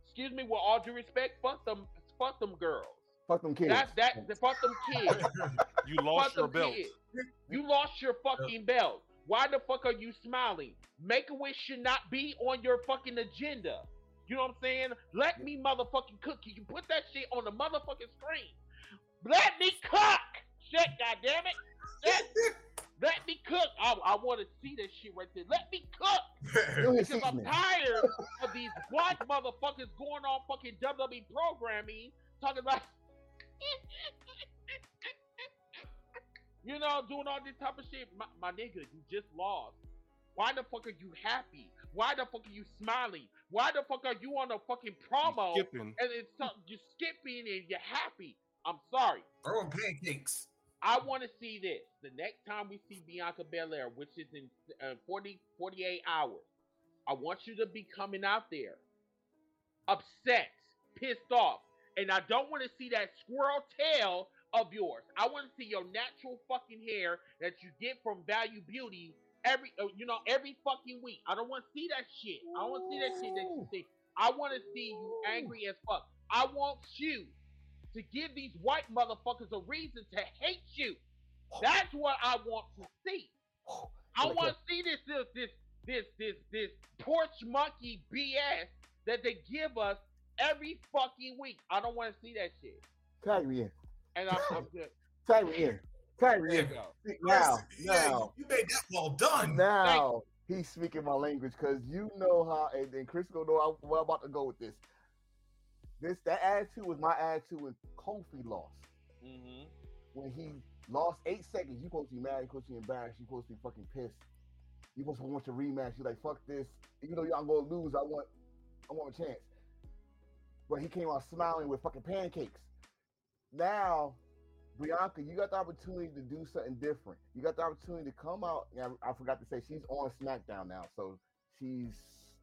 excuse me. With all due respect, fuck them, fuck them girls. Fuck them kids. That's that. Fuck them kids. You lost fuck your belt. kids. You lost your fucking belt. Why the fuck are you smiling? Make a wish should not be on your fucking agenda. You know what I'm saying? Let me motherfucking cook. You can put that shit on the motherfucking screen. Let me cook. Shit, goddammit. Let, let me cook. I, I want to see this shit right there. Let me cook. Because I'm tired of these black motherfuckers going on fucking WWE programming talking about, you know, doing all this type of shit. My, my nigga, you just lost. Why the fuck are you happy? Why the fuck are you smiling? Why the fuck are you on a fucking promo You skipping. and it's some, you're skipping and you're happy? I'm sorry. Throwing pancakes. I want to see this. The next time we see Bianca Belair, which is in uh, 40, 48 hours, I want you to be coming out there upset, pissed off. And I don't want to see that squirrel tail of yours. I want to see your natural fucking hair that you get from Value Beauty every, uh, you know, every fucking week. I don't want to see that shit. I don't want to see that shit that you see. I want to see you angry as fuck. I want you to give these white motherfuckers a reason to hate you. That's what I want to see. I want to see this this this this this this porch monkey BS that they give us every fucking week. I don't want to see that shit. In. And I'm, I'm good. Tag me in. Tag me There in. you go. Now, yeah, now, you made that well done. now he's speaking my language because you know how, and, and Chris gonna know how, where I'm about to go with this. This that attitude was my attitude when Kofi lost. hmm When he lost eight seconds, you supposed to be mad, you supposed to be embarrassed, you supposed to be fucking pissed. You supposed to want your rematch. You're like, fuck this. Even though y'all gonna lose, I want, I want a chance. But he came out smiling with fucking pancakes. Now, Bianca, you got the opportunity to do something different. You got the opportunity to come out. And I, I forgot to say she's on SmackDown now, so she's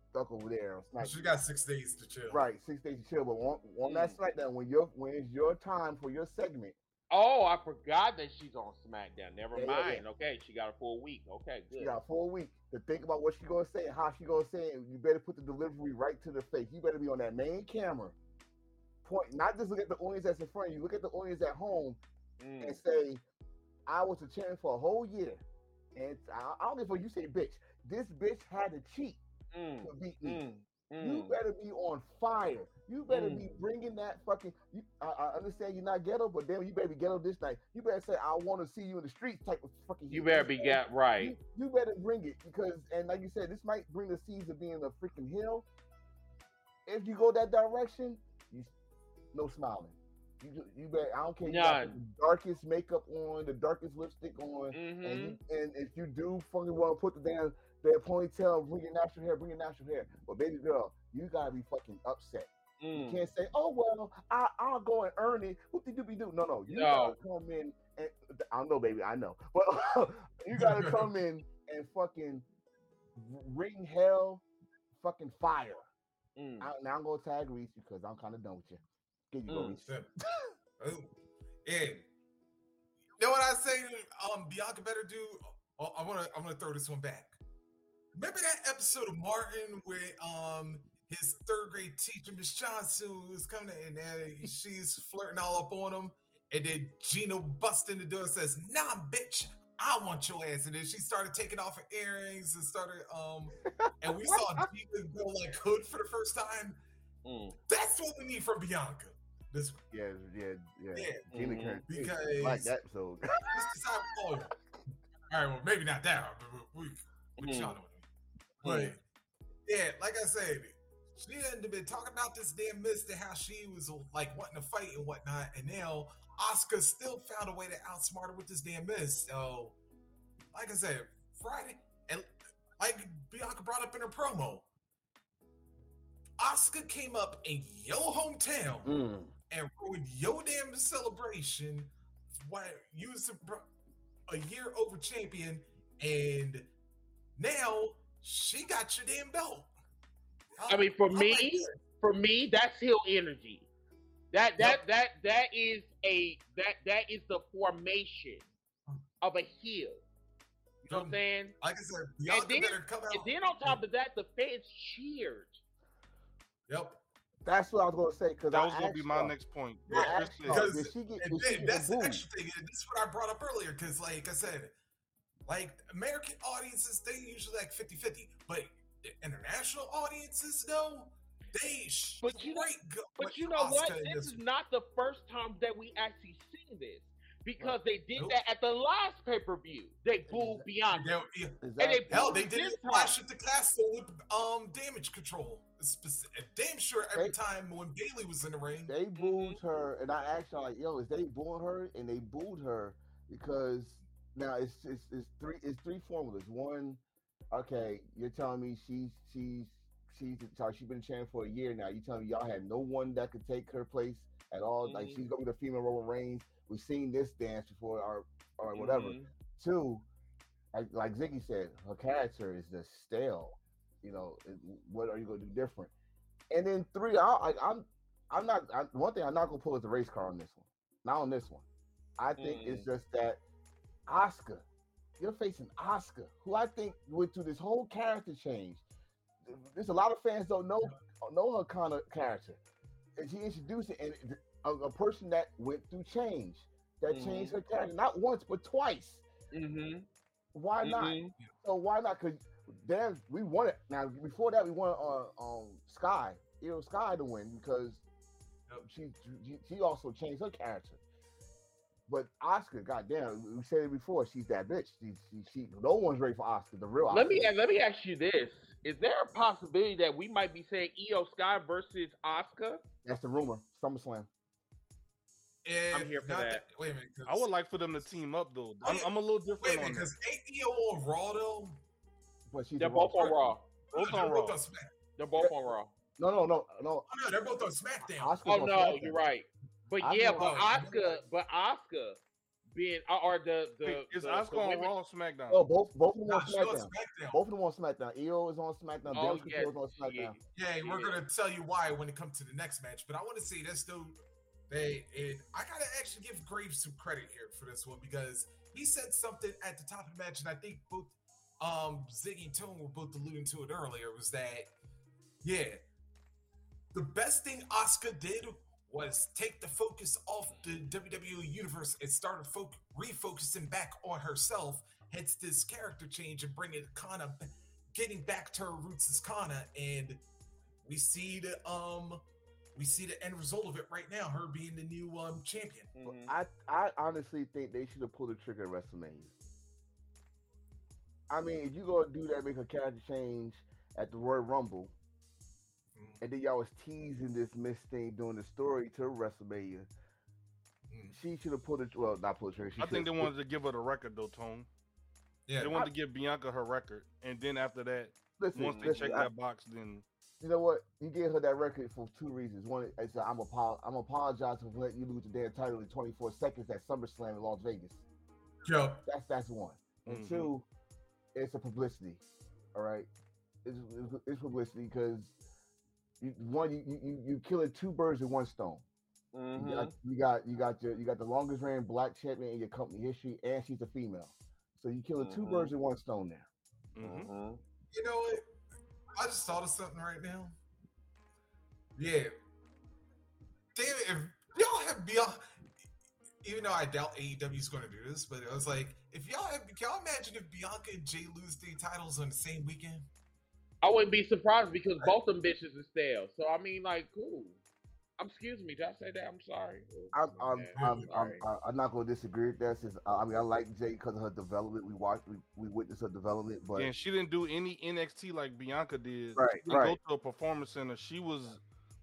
stuck over there on SmackDown. She got six days to chill. Right, six days to chill. But on, on that hmm. SmackDown, when your when it's your time for your segment, Oh, I forgot that she's on SmackDown. Never Yeah, yeah, mind. yeah. Okay, she got a full week. Okay, good. She got full week to think about what she's gonna say and how she's gonna say it. You better put the delivery right to the face. You better be on that main camera. Point, not just look at the audience that's in front of you. Look at the audience at home Mm. and say, "I was a champion for a whole year, and I, I don't give a you say bitch. This bitch had to cheat Mm. to beat me. Mm. You Mm. better be on fire. You better Mm. be bringing that fucking. You, I, I understand you're not ghetto, but damn, you better be ghetto this night. You better say, "I want to see you in the streets." Type of fucking. You better be got right. You, you better bring it because, and like you said, this might bring the seeds of being a freaking hill. If you go that direction, no smiling. You you better. I don't care. You the darkest makeup on, the darkest lipstick on, and, Mm-hmm. you, and if you do fucking want to put the damn that ponytail, bring your natural hair, bring your natural hair. But baby girl, you gotta be fucking upset. You Mm. can't say, "Oh well, I I'll go and earn it." What did you be do? No, no, you No. gotta come in and I know, baby, I know, but you gotta come in and fucking ring hell, fucking fire. Mm. I, now I'm gonna tag Reese because I'm kind of done with you. Here you go, Mm. Reese. Yeah. Yeah. You know what I say? Um, Bianca better do. Oh, I want to. I'm gonna throw this one back. Remember that episode of Martin where um his third grade teacher Miss Johnson was coming in and uh, she's flirting all up on him, and then Gina busts in the door and says, "Nah, bitch." I want your ass, and then she started taking off her earrings and started, um, and we saw Gina go like hood for the first time. Mm. That's what we need from Bianca. This Yeah, yeah, yeah. Yeah. Gina Mhm. Kern- Because- like that episode. This is how oh, All right, well, maybe not that, but we, we, we Mhm. shot it. But yeah, like I said, she hadn't been talking about this damn mist and how she was like wanting to fight and whatnot, and now Asuka still found a way to outsmart her with this damn mist. So, like I said, Friday, and like Bianca brought up in her promo, Asuka came up in your hometown Mm. And ruined your damn celebration while you was a, a year over champion, and now she got your damn belt. I mean, for I me, that. for me, that's heel energy. That that that that is a that that is the formation of a heel. You know what I'm saying? like I said, Bianca then- better come out. And then on top of that, the fans cheered. yep. That's what I was gonna say because That was gonna be my next point. I What asked Chris y'all, said. Because- she get? And Did she then get that's the booed? extra thing. And this is what I brought up earlier. Because, like I said, like American audiences, they usually like 50 50. But international audiences, though, they But you know- go But you know what? Asuka This is not the first time that we actually seen this. Because they did Nope. that at the last pay per view. They booed Bianca. They- yeah, Is And that- they Hell, they her did this it time. Clash at the Castle with um damage control. Speci- damn sure every They- time when Bayley was in the ring. they booed her, and I asked her like, "Yo, is they booing her?" And they booed her because now it's it's, it's three it's three formulas. One, okay, you're telling me she's she's she's sorry, she's been champion for a year now. You telling me y'all had no one that could take her place at all? Like Mhm. she's gonna be the female Roman Reigns. We've seen this dance before, or or whatever. Mhm. Two, like like Ziggy said, her character is just stale. You know, what are you gonna do different? And then three, I, I, I'm I'm not. I, one thing I'm not gonna pull is the race car on this one. Not on this one. I think it's just that Asuka, you're facing Asuka, who I think went through this whole character change. There's a lot of fans don't know know her kind of character, and she introduced it, and a, a person that went through change, that changed her character not once but twice. Mhm. Why not? Mhm. So why not? Because then we won it. Now before that, we won on um, Sky, Io Sky to win because Yep. she, she she also changed her character. But Asuka, goddamn, we said it before. She's that bitch. She, she, she no one's ready for Asuka, the real. Let me let me ask you this: Is there a possibility that we might be saying Io Sky versus Asuka? That's the rumor. SummerSlam. Yeah, I'm here for not that. Wait a minute. I would like for them to team up though. I'm. I'm a little Wait a different minute, because ain't Io on Raw though? But she's They're both on Raw. Both They're on both Raw. on They're both on Raw. No, no, no, no. Oh, no, they're both on SmackDown. Asuka's Oh on no, SmackDown. you're right. But Asuka yeah, but Asuka, but Asuka being or- or the the Is the, Asuka the on Raw or SmackDown? Oh, both both of them on she's SmackDown. SmackDown. Both of them on SmackDown. Io is on SmackDown. Oh, Damage yes, is on SmackDown. yeah. Yeah, we're gonna tell you why when it comes to the next match. But I want to say this though, they it, I gotta actually give Graves some credit here for this one because he said something at the top of the match, and I think both um Ziggy and Tone were both alluding to it earlier, was that yeah, the best thing Asuka did was take the focus off the WWE universe and started fo- refocusing back on herself. Hence this character change and bringing Kana, getting back to her roots as Kana, and we see the um we see the end result of it right now, her being the new um champion. Mhm. I I honestly think they should have pulled the trigger at WrestleMania. I mean, if you gonna do that, make a character change at the Royal Rumble, Mm. and then y'all was teasing this Miss thing during the story to WrestleMania. Mm. She should have pulled it. Well, not pulled it. trigger. I think they should've- wanted to give her the record though, Tone. Yeah, They wanted to give Bianca her record, and then after that, Listen, once they listen, check I- that box, then you know what? You gave her that record for two reasons. One, it's a, I'm apo- I'm apologizing for letting you lose the damn title in 24 seconds at SummerSlam in Las Vegas. yo, That's that's one. And Mhm. two, it's a publicity. All right, it's it's, it's publicity because you, one you, you you you killing two birds with one stone. You Mhm. got you got you got your you got the longest reigning black champion in your company history, and she's a female. So you killing two Mhm. birds with one stone there. mhm. Mhm. you know what? I just thought of something right now. Yeah, damn it! If y'all have beyond, even though I doubt AEW is going to do this, but it was like, if y'all have, can y'all imagine if Bianca and Jade lose three titles on the same weekend? I wouldn't be surprised because both them bitches is stale. So I mean, like, cool. Excuse me, did I say that? I'm sorry. I'm I'm Yeah, I'm, I'm, sorry. I'm, I'm not going to disagree with that. Since uh, I mean I like Jade because of her development. We watched we, we witnessed her development, but and she didn't do any NXT like Bianca did. Right, She didn't right. go to a performance center. She was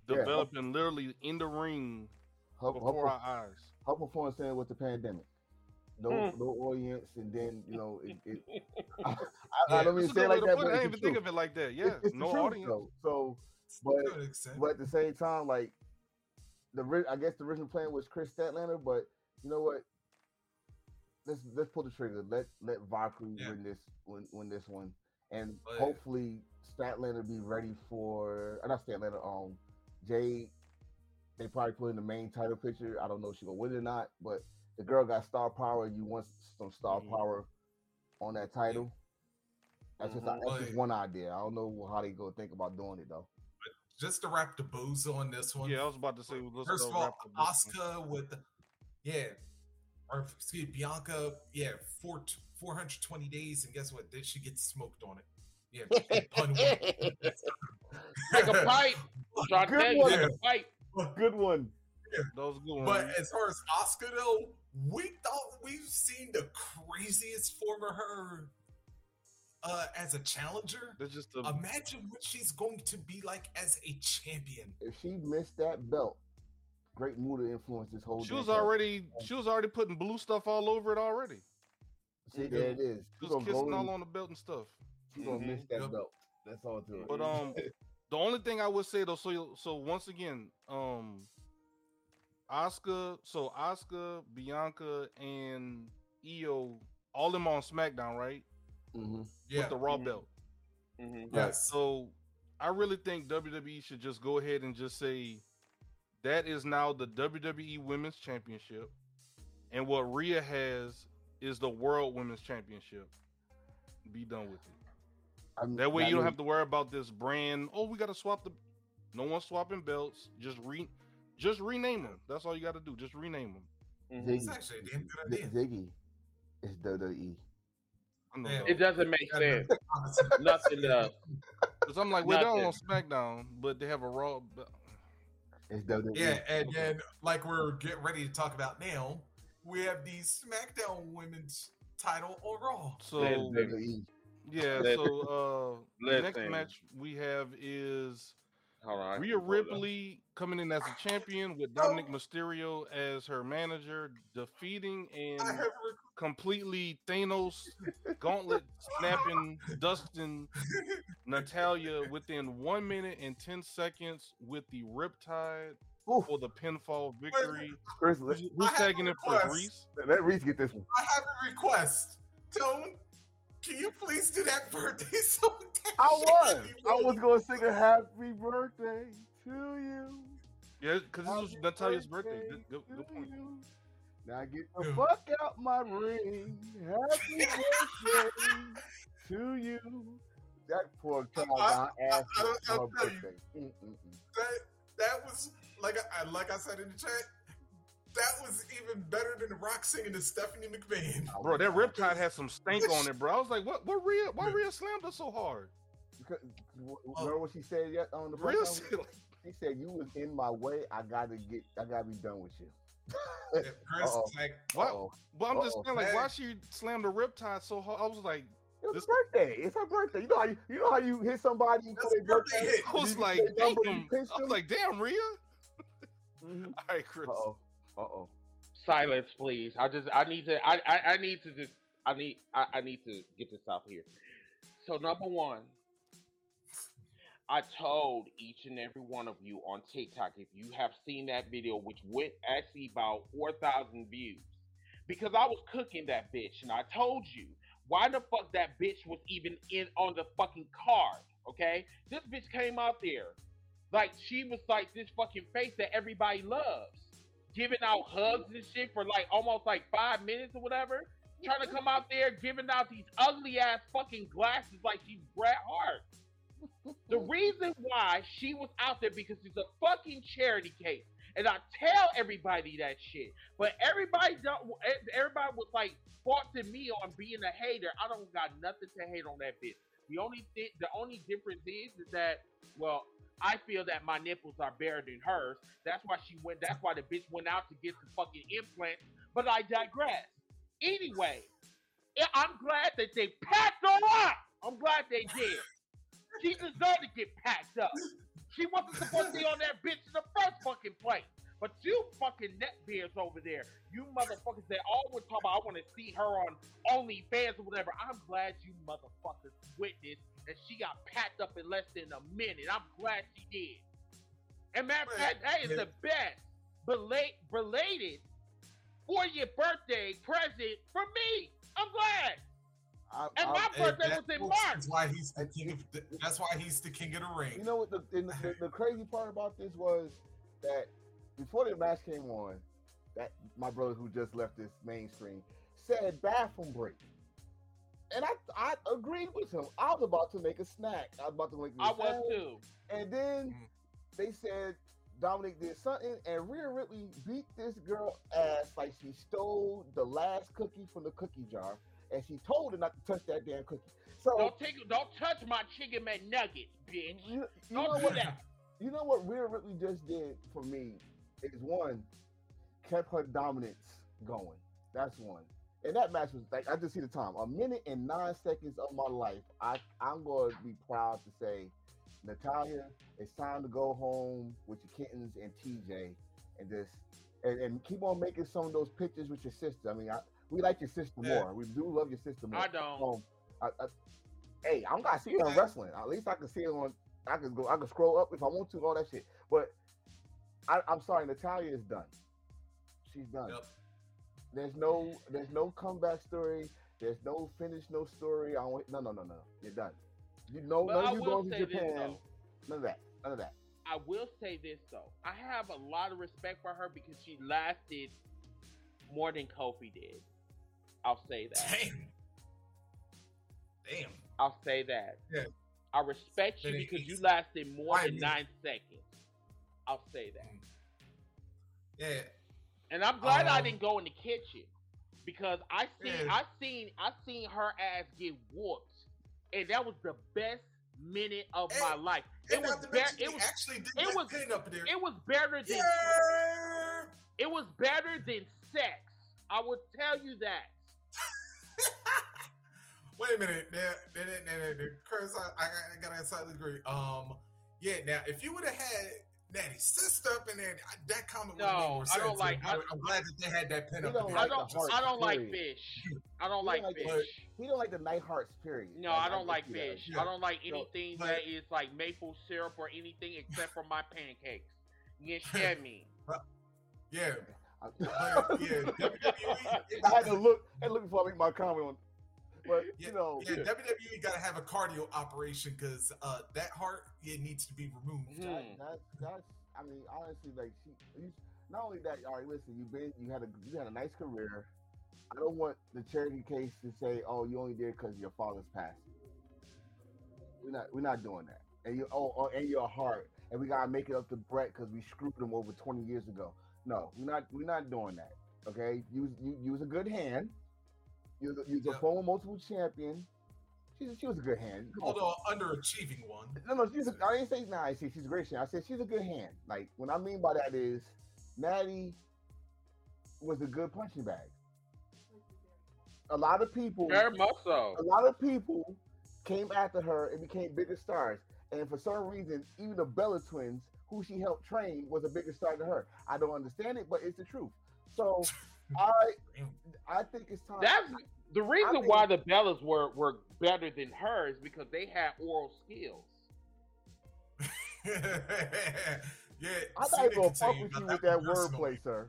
Yeah. developing literally in the ring her, her, before per- our eyes. her performance center with the pandemic. No, Hmm. no audience, and then you know, it, it, I, I, I don't mean That's say it good way like that, but. I it's didn't even think of it like that. Yeah, It's- it's no audience. though. So, But- but at the same time, like the I guess the original plan was Kris Statlander, but you know what? Let's let's pull the trigger. Let let Valkyrie Yeah. win this win, win this one, and But- hopefully Statlander be ready for uh, not Statlander. Um, Jade. They probably put in the main title picture. I don't know if she gonna win it or not, but the girl got star power. You want some star Mhm. power on that title. That's just Mhm. that's just one idea. I don't know how they go think about doing it though. just to wrap the booze on this one. Yeah, I was about to say. Let's First go of all, wrap up this one. Asuka with yeah, or excuse me, Bianca, yeah, four four hundred twenty days, and guess what? Did she get smoked on it? Yeah, pun. Like a pipe. I'm trying to Good one. like a pipe. Good one. That was a good one. But as far as Asuka though, we thought we've seen the craziest form of her uh, as a challenger. Just a Imagine what she's going to be like as a champion. If she missed that belt, Great Muta influence this whole. She was thing. already she was already putting blue stuff all over it already. See, there it is. She She's was kissing go. all on the belt and stuff. She's gonna miss Mhm. that Yep. belt. That's all to it. But um, the only thing I would say though, so so once again, um, Asuka, so Asuka, Bianca, and Io, all them on SmackDown, right? Mhm. Yeah. With the Raw Mhm. belt. Mhm. yes. So I really think WWE should just go ahead and just say that is now the WWE Women's Championship, and what Rhea has is the World Women's Championship. Be done with it. I'm- That way I you don't mean, have to worry about this brand. Oh, we got to swap the. No one's swapping belts. Just re, just rename them. That's all you got to do. Just rename them. Mhm. It's actually a damn good Z- idea. Ziggy is WWE. Yeah. It doesn't make sense. honestly. Nothing does. 'Cause I'm like, we're down on Nothing. SmackDown, but they have a Raw. It's WWE. Yeah, and then like we're getting ready to talk about now, we have the SmackDown Women's title on Raw. So WWE. yeah, so uh, the next match we have is Hold on. I Rhea can pull. Ripley coming in as a champion with Dominic Mysterio as her manager, defeating and I have a completely Thanos gauntlet snapping, dusting Natalya within one minute and ten seconds with the Riptide Oof, for the pinfall victory. Chris, let, Who's I tagging it for request. Reese? let Reese get this one. I have a request. Tone, can you please do that birthday song? I was. I was gonna sing a happy birthday to you. Yeah, because this was Happy Natalya's birthday. birthday Good, good, good to point. you. Now get the Yeah. fuck out my ring. Happy birthday to you. That poor child I- got asked I- I- for I'll tell you. birthday. Mm, mm, mm. That that was like I like I said in the chat. That was even better than rock singing to Stephanie McMahon. Bro, that Riptide had some stank on it, bro. I was like, what? What Rhea? Why Rhea slammed her so hard? Because, w- remember what she said yet on the Rhea, press? She said you was in my way. I gotta get. I gotta be done with you. Yeah, Chris Uh-oh. like What? Uh-oh. Well, I'm just Uh-oh. saying, like, Man. why she slammed the Riptide so hard? I was like, It was This- her birthday. It's her birthday. You know how you, you know how you hit somebody for That's their birthday birthday. hit. I was like, say number, you damn. pinch I was like, damn, Rhea. Mhm. All right, Chris. Uh-oh. Uh-oh. Silence, please. I just I need to I I, I need to just I need I, I need to get this out here. So number one, I told each and every one of you on TikTok if you have seen that video, which went actually about four thousand views, because I was cooking that bitch, and I told you why the fuck that bitch was even in on the fucking card. Okay, this bitch came out there like she was like this fucking face that everybody loves giving out hugs and shit for like almost like five minutes or whatever. Trying to come out there giving out these ugly ass fucking glasses like she's Bret Hart. The reason why she was out there because it's a fucking charity case. And I tell everybody that shit. But everybody don't everybody was like faulting me on being a hater. I don't got nothing to hate on that bitch. The only thing the only difference is is that well, I feel that my nipples are better than hers. That's why she went. That's why the bitch went out to get the fucking implant. But I digress. Anyway, I'm glad that they packed her up. I'm glad they did. She deserved to get packed up. She wasn't supposed to be on that bitch in the first fucking place. But you fucking neckbeards over there, you motherfuckers that always talk about I want to see her on OnlyFans or whatever. I'm glad you motherfuckers witnessed that she got packed up in less than a minute. I'm glad she did. And matter of fact, that is the best belate, belated for your birthday present for me. I'm glad. I, And I- my and birthday that- was in March. That's why he's the king of the, that's why he's the king of the ring. You know what? The, and the, the crazy part about this was that before the match came on, that my brother who just left this mainstream said bathroom break, and I I agreed with him. I was about to make a snack. I was about to make. me a I was too. And then Mhm. they said Dominic did something, and Rhea Ripley beat this girl ass like she stole the last cookie from the cookie jar, and she told her not to touch that damn cookie. So Don't take, don't touch my chicken McNuggets, bitch. you, you Don't know do what? that. You know what Rhea Ripley just did for me is one kept her dominance going. That's one. And that match was like I just see the time a minute and nine seconds of my life. I I'm going to be proud to say, Natalya, it's time to go home with your kittens and TJ, and just and, and keep on making some of those pictures with your sister. I mean, I, we like your sister Yeah. more. We do love your sister more. I don't. Um, I, I, hey, I'm gonna see it on wrestling. At least I can see it on. I can go. I can scroll up if I want to. All that shit. But I, I'm sorry, Natalya is done. She's done. Yep. There's no. There's no comeback story. There's no finish. No story. I don't, no, no, no, no. You're done. You know, But none of you will going to say this Japan. None of that. None of that. I will say this though. I have a lot of respect for her because she lasted more than Kofi did. I'll say that. Damn. Damn. I'll say that. Yeah. I respect you because you lasted more than nine seconds. I'll say that. Yeah. And I'm glad I Um, didn't go in the kitchen because I seen Yeah. I seen I seen her ass get whooped, and that was the best minute of And- my life. It was not to be- mention, it was actually it was- up there. it was better than Yeah. it was better than sex. I will tell you that. Wait a minute. Now, now, now, now, now, I, I, I gotta slightly agree. Um, yeah. Now, if you would have had Natty's sister up in there, that comment would have made No, I don't like. I, am I'm glad that they had that pin up don't. I don't the heart, I don't like fish. I don't You like don't like the- fish. He don't like the night hearts. Period. No, Like, I don't can like fish. Yeah. I don't like So, anything but- that is like maple syrup or anything except for my pancakes. You understand me? Yeah. I, But, yeah. WWE, I had to look. I had to look before I make my comment on. But Yeah, you know, yeah, WWE got to have a cardio operation because uh, that heart it needs to be removed. Hmm. that, that, that's I mean, honestly, like she, you, not only that. All right, listen, you've been, you had a, you had a nice career. I don't want the charity case to say, "Oh, you only did because your father's passed." We're not, we're not doing that. And you, oh, oh and your heart, and we gotta make it up to Bret because we screwed him over 20 years ago. No, we're not, we're not doing that. Okay, you, you, you was a good hand. You, was a- you was a Yeah. former multiple champion. She, she was a good hand. Come on. Although underachieving one. No, no, she's. A, I didn't say nah. I said she's a great. hand. I said she's a good hand. Like what I mean by that is, Natty was a good punching bag. A lot of people, Very much so. a lot of people came after her and became bigger stars. And for some reason, even the Bella twins, who she helped train, was a bigger star than her. I don't understand it, but it's the truth. So I, I think it's time. That's the reason think- why the Bellas were were better than her is because they had oral skills. yeah, I'm see, not they gonna can fuck with you with that personal wordplay, sir.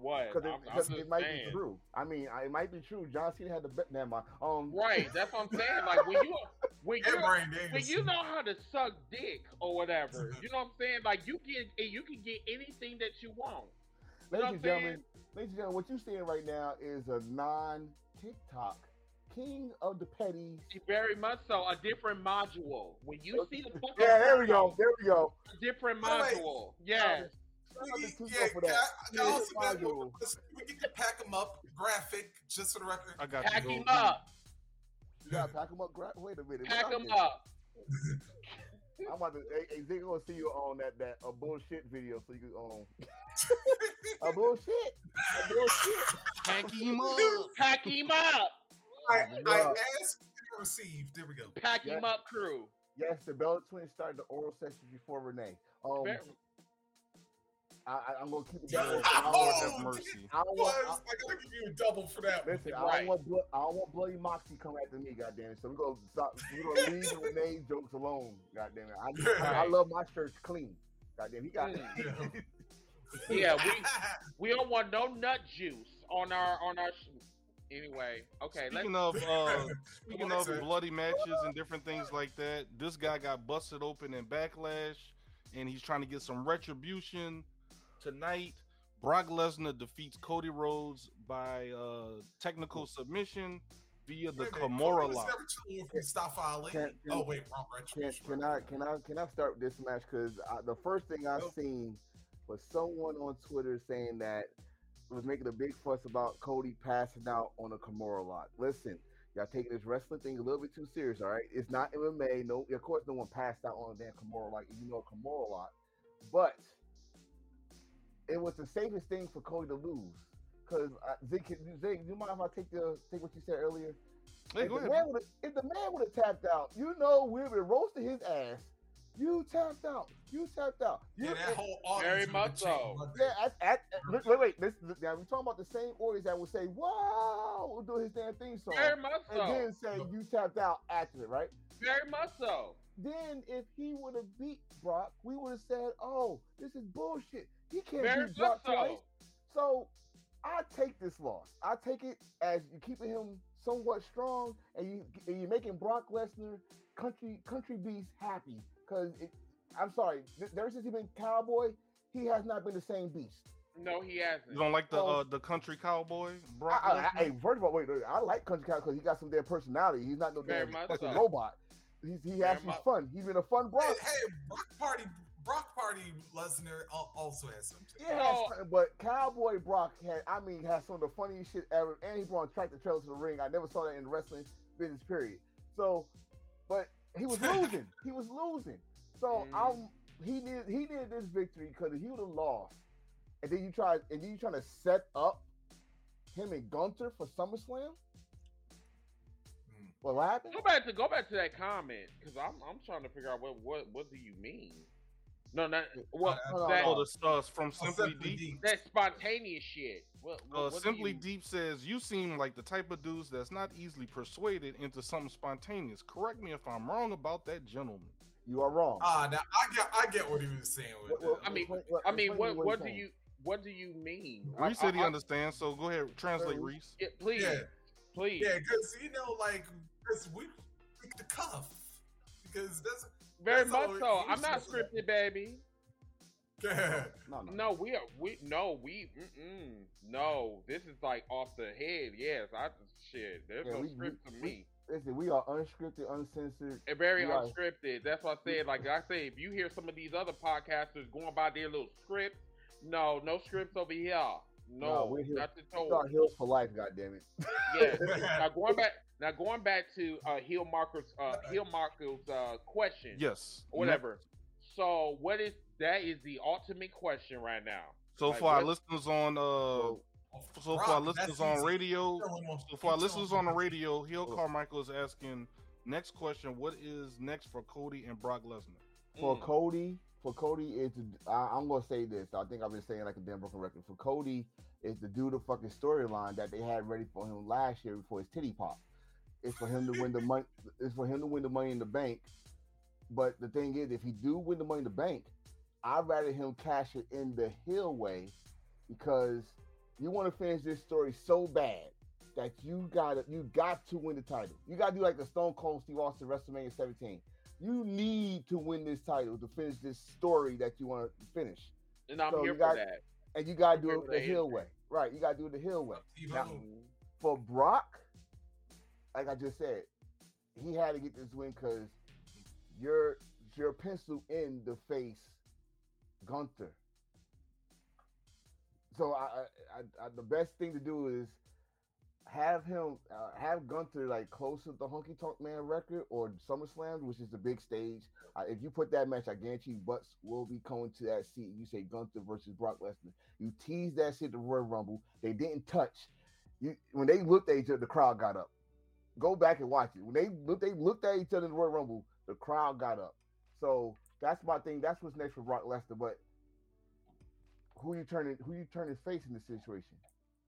What? Because it, because it might saying. be true. I mean, I, it might be true. John Cena had the bet. Never mind. Um, Right. That's what I'm saying. Like when you when you when you know how to suck dick or whatever, you know what I'm saying? Like you get you can get anything that you want. You know ladies and gentlemen, ladies and gentlemen, what you're seeing right now is a non-TikTok king of the petty. Very much so. A different module. When you see the book, Yeah, there we go. There we go. A different Oh, module. Yes. Shout out to Tuco Yeah, for that. I, can I also Yeah, module. we get the pack 'em up graphic just for the record. I got Pack you. him up. You gotta pack them up. Gra- Wait a minute. Pack what him I up. did? I'm about to. Hey, hey Zig, gonna see you on that that a bullshit video, so you can um a bullshit, a bullshit. Pack him up. Pack him up. I, I Yeah. asked and received. There we go. Pack him up, crew. Yes, the Bella twins started the oral session before Renee. Um, Very- I, I, I'm gonna keep it Yeah. that. I don't Oh, want, Have mercy. I don't want, I, I gotta give you a double for that. one. Listen, I don't want blood, I don't want bloody Moxie come after me, goddamn it. So we're gonna stop. We're gonna leave the Renee jokes alone, goddamn it. I, I, I love my shirts clean, goddamn. He got. Mm. Yeah, we we don't want no nut juice on our on our. Sh- anyway, okay. Let's Speaking of uh, speaking of bloody matches and different things like that, this guy got busted open in Backlash, and he's trying to get some retribution tonight. Brock Lesnar defeats Cody Rhodes by uh, technical submission via the Wait a Kimura lock. never too old for Mustafa Ali. Can- can- oh wait, wrong Can, can I can I can I start this match? Because the first thing I Go. seen was someone on Twitter saying that was making a big fuss about Cody passing out on a Kimura lock. Listen, y'all taking this wrestling thing a little bit too serious, all right? It's not MMA. No, of course, no one passed out on a damn Kimura lock. You know a Kimura lock, but it was the safest thing for Cody to lose. Because uh, Zig, Zig, you mind if I take the take what you said earlier? Hey, if, the if the man would have tapped out, you know we'd have roasted his ass. You tapped out. You tapped out. You, Yeah, that whole audience Very much so. yeah, at, at, at- wait, wait, wait. This, this, now we're talking about the same audience that would say, "Wow," will do his damn thing song, very much so. and then say, "You tapped out" after it, right? Very much so. Then if he would have beat Brock, we would have said, "Oh, this is bullshit. He can't Very beat much Brock twice." so. So I take this loss. I take it as you keeping him somewhat strong, and you and you're making Brock Lesnar country country beast happy. Because I'm sorry, th- ever since he been cowboy, he has not been the same beast. No, he hasn't. You don't like the Well- uh, the country cowboy, I, Brock I, I, Lesnar? hey, first of all, wait, wait, I like country cowboy because he got some damn personality. He's not no Very damn fucking so. robot. He's, he Very actually much- fun. He's been a fun Brock. Hey, hey, Brock Party, Brock Party Lesnar also has some. Yeah, No. but Cowboy Brock had, I mean, has some of the funniest shit ever, and he brought track tractor trailers to the ring. I never saw that in wrestling business, period. So, but he was losing. he was losing. So Mhm. I'm he needed he needed this victory because if he would have lost, and then you try and then you trying to set up him and Gunther for SummerSlam. Mm. What happened? Go back to go back to that comment because I'm I'm trying to figure out what what what do you mean? No, not what Uh, no, no, that Oh, the uh, from Oh, Simply Simply Deep. Deep. that spontaneous shit. What, what, Uh, what Simply you- Deep says you seem like the type of dudes that's not easily persuaded into something spontaneous. Correct me if I'm wrong about that, gentleman. You are wrong. Ah, now I get, I get what he was saying with What- what- I mean, explain- what- I mean, explain what what do saying. you what do you mean? I- Reese said he I- I- understands, so go ahead, translate, Well, Reese. yeah, please, Yeah, please. yeah, because you know, like, because we pick the cuff because that's Very that's much all so. I'm not is. scripted, baby. Yeah. No, no. No, we are we no we mm-mm, no. This is like off the head. Yes, I shit. There's Yeah, no we- we- script to we- me. Listen, we are unscripted, uncensored. And very we are- unscripted. That's what I said. Like I say, if you hear some of these other podcasters going by their little scripts, no, no scripts over here. No, No, we're here- nothing We told. are heels for life, goddammit. Yeah. now going back, now going back to uh, Heel Marco's uh, Heel Marco's uh, question. Yes. or whatever. So what is that? Is the ultimate question right now? So Like, for our listeners on uh, so for our listeners on radio, so for our listeners on the radio, Hill. Carmichael is asking next question: What is next for Cody and Brock Lesnar? For Mm. Cody, for Cody is to, I, I'm gonna say this. I think I've been saying like a damn broken record. For Cody is to do the fucking storyline that they had ready for him last year before his titty pop. It's for him to win the money. It's for him to win the money in the bank. But the thing is, if he do win the money in the bank, I'd rather him cash it in the Hill way because you want to finish this story so bad that you got to you got to win the title. You got to do like the Stone Cold Steve Austin WrestleMania 17. You need to win this title to finish this story that you want to finish, And I'm So here you for got- that. and you got to do it the Hill way. Right? You got to do it the Hill way. Now-. For Brock, like I just said, he had to get this win because you're you're pencil in the face Gunther. So I, I, I, I the best thing to do is have him uh, have Gunther like close to the Honky Tonk Man record or SummerSlam, which is the big stage. Uh, if you put that match, I guarantee butts will be coming to that seat. You say Gunther versus Brock Lesnar. You tease that shit to Royal Rumble. They didn't touch. You when they looked at each other, the crowd got up. Go back and watch it. When they looked, they looked at each other in the Royal Rumble. The crowd got up. So that's my thing. That's what's next for Brock Lesnar. But who you turning? Who you turning face in this situation?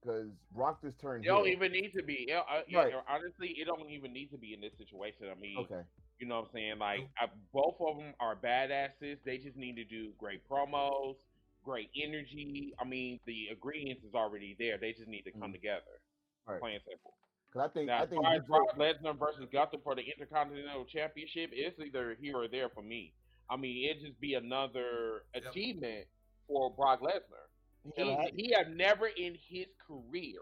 Because Brock just turned. It don't even need to be. It- uh, yeah, Right. honestly, it don't even need to be in this situation. I mean, Okay. you know what I'm saying? Like, I, both of them are badasses. They just need to do great promos, great energy. I mean, the ingredients is already there. They just need to come Mhm. together. Right. Plain and simple. Because I think Now, I as think far we as Brock Lesnar versus Gunther for the Intercontinental Championship, it's either here or there for me. I mean, it just be another Yep. achievement for Brock Lesnar. he He, had- never in his career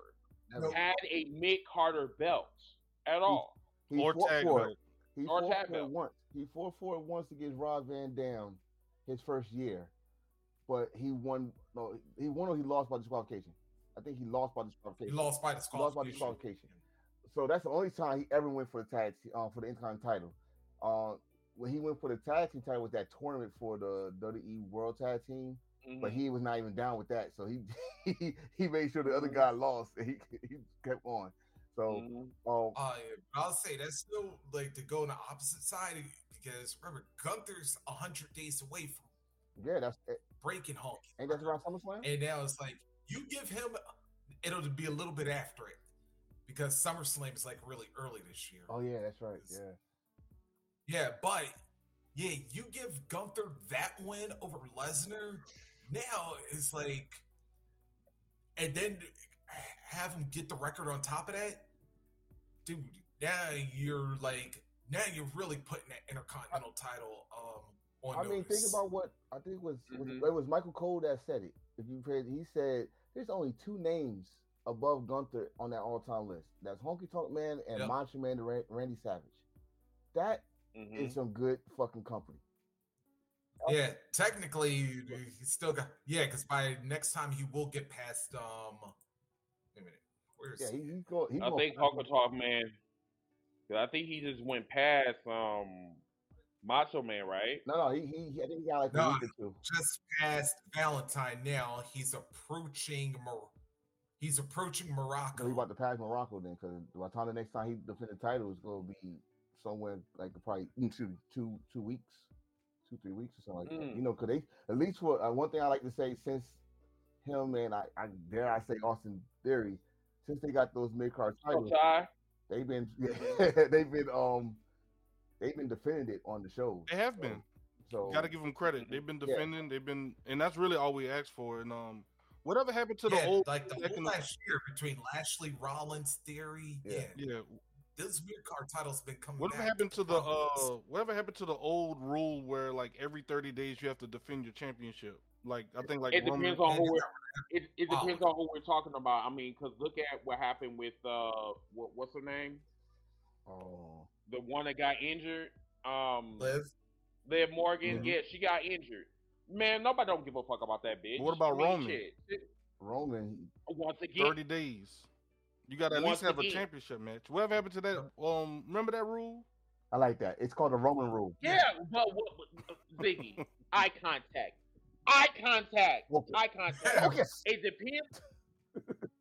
never- had a mid Carter belt at all. he or fought tag for belt. He Or fought tag for it belt. once. He fought for it once against Rob Van Dam his first year, but he won. No, he won or he lost by disqualification. I think he lost by He disqualification. lost by He lost by disqualification. Disqualification. So that's the only time he ever went for the tag uh, for the Intercontinental title. Uh, when he went for the tag team title was that tournament for the WWE World Tag Team, but Mhm. he was not even down with that. So he he, he made sure the other guy lost and he he kept on. So Mhm. um, Uh, yeah, I'll say that's still like to go on the opposite side because remember Gunther's hundred days away from yeah, that's breaking Hulk, ain't that around SummerSlam? and now it's like you give him it'll be a little bit after it because SummerSlam is like really early this year. Oh yeah, that's right. Yeah. Yeah, but yeah, you give Gunther that win over Lesnar. Now it's like, and then have him get the record on top of that, dude. Now you're like, now you're really putting that Intercontinental title um on. I mean, think about what I think was was- Mhm. it was Michael Cole that said it. If you paid, he said there's only two names above Gunther on that all-time list. That's Honky Tonk Man and Yep. Macho Man to Ra- Randy Savage. That Mhm. is some good fucking company. Yeah, technically, he still got yeah, because by next time he will get past um. Wait a minute, where's Yeah, he, he's going. He's I going think Hulk Talk Man. 'cause I think he just went past um Macho Man, right? No, no, he, he, he I think he got like a No, week or two. just past Valentine now. He's approaching Mor- he's approaching So Muraco. he about to pass Muraco then, because by the time the next time he defend the title is going to be somewhere like probably mm, two, two, two weeks, two, three weeks or something like that. Mm. You know, because they at least for uh, one thing I like to say since him and I, I dare I say Austin Theory, since they got those mid card titles, Ty? they've been they've been um they've been defending it on the show. They have So- been. So Got to give them credit. They've been Yeah. defending. They've been, and that's really all we asked for. And um, whatever happened to yeah, the old? like the back whole in the- last year between Lashley, Rollins, Theory. Yeah, Yeah. Yeah. those mid card titles been coming. Whatever back happened to the uh? Whatever happened to the old rule where like every thirty days you have to defend your championship? Like I think like It Roman, depends on who we're, it, it Wow. depends on who we're talking about. I mean, because look at what happened with uh, what, what's her name? Oh, The one that got injured. Um, Liv. Liv Morgan. Mhm. Yeah, she got injured. Man, nobody don't give a fuck about that bitch. What about Roman? shit. Roman. Once again, thirty days. You got to at Once least have a championship match. Whatever happened to that? Um, remember that rule? I like that. It's called the Roman rule. yeah, but what, what- Ziggy, eye contact, eye contact, Okay. eye contact. Okay. It depends.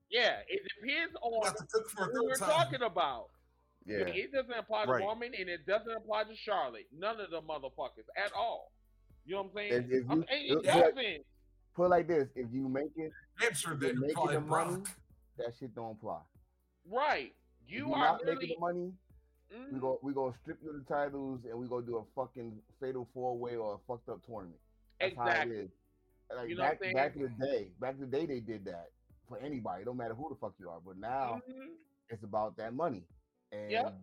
Yeah, it depends on Got to cook for a who we're time. talking about. Yeah. It doesn't apply to Right. Roman and it doesn't apply to Charlotte. None of the motherfuckers at all. You know what I'm saying? If- if I'm you- saying if- it yeah. doesn't. Put like this: if you make it, I'm sure they You're making the money. Brock. that shit don't apply. Right. If You you're not really. making the money. We Mhm. go we gonna strip you of the titles and we gonna do a fucking fatal four way or a fucked up tournament. That's how it Exactly. Like You know back I'm back in the day, back in the day they did that for anybody. It don't matter who the fuck you are. But now Mhm. it's about that money. And Yep.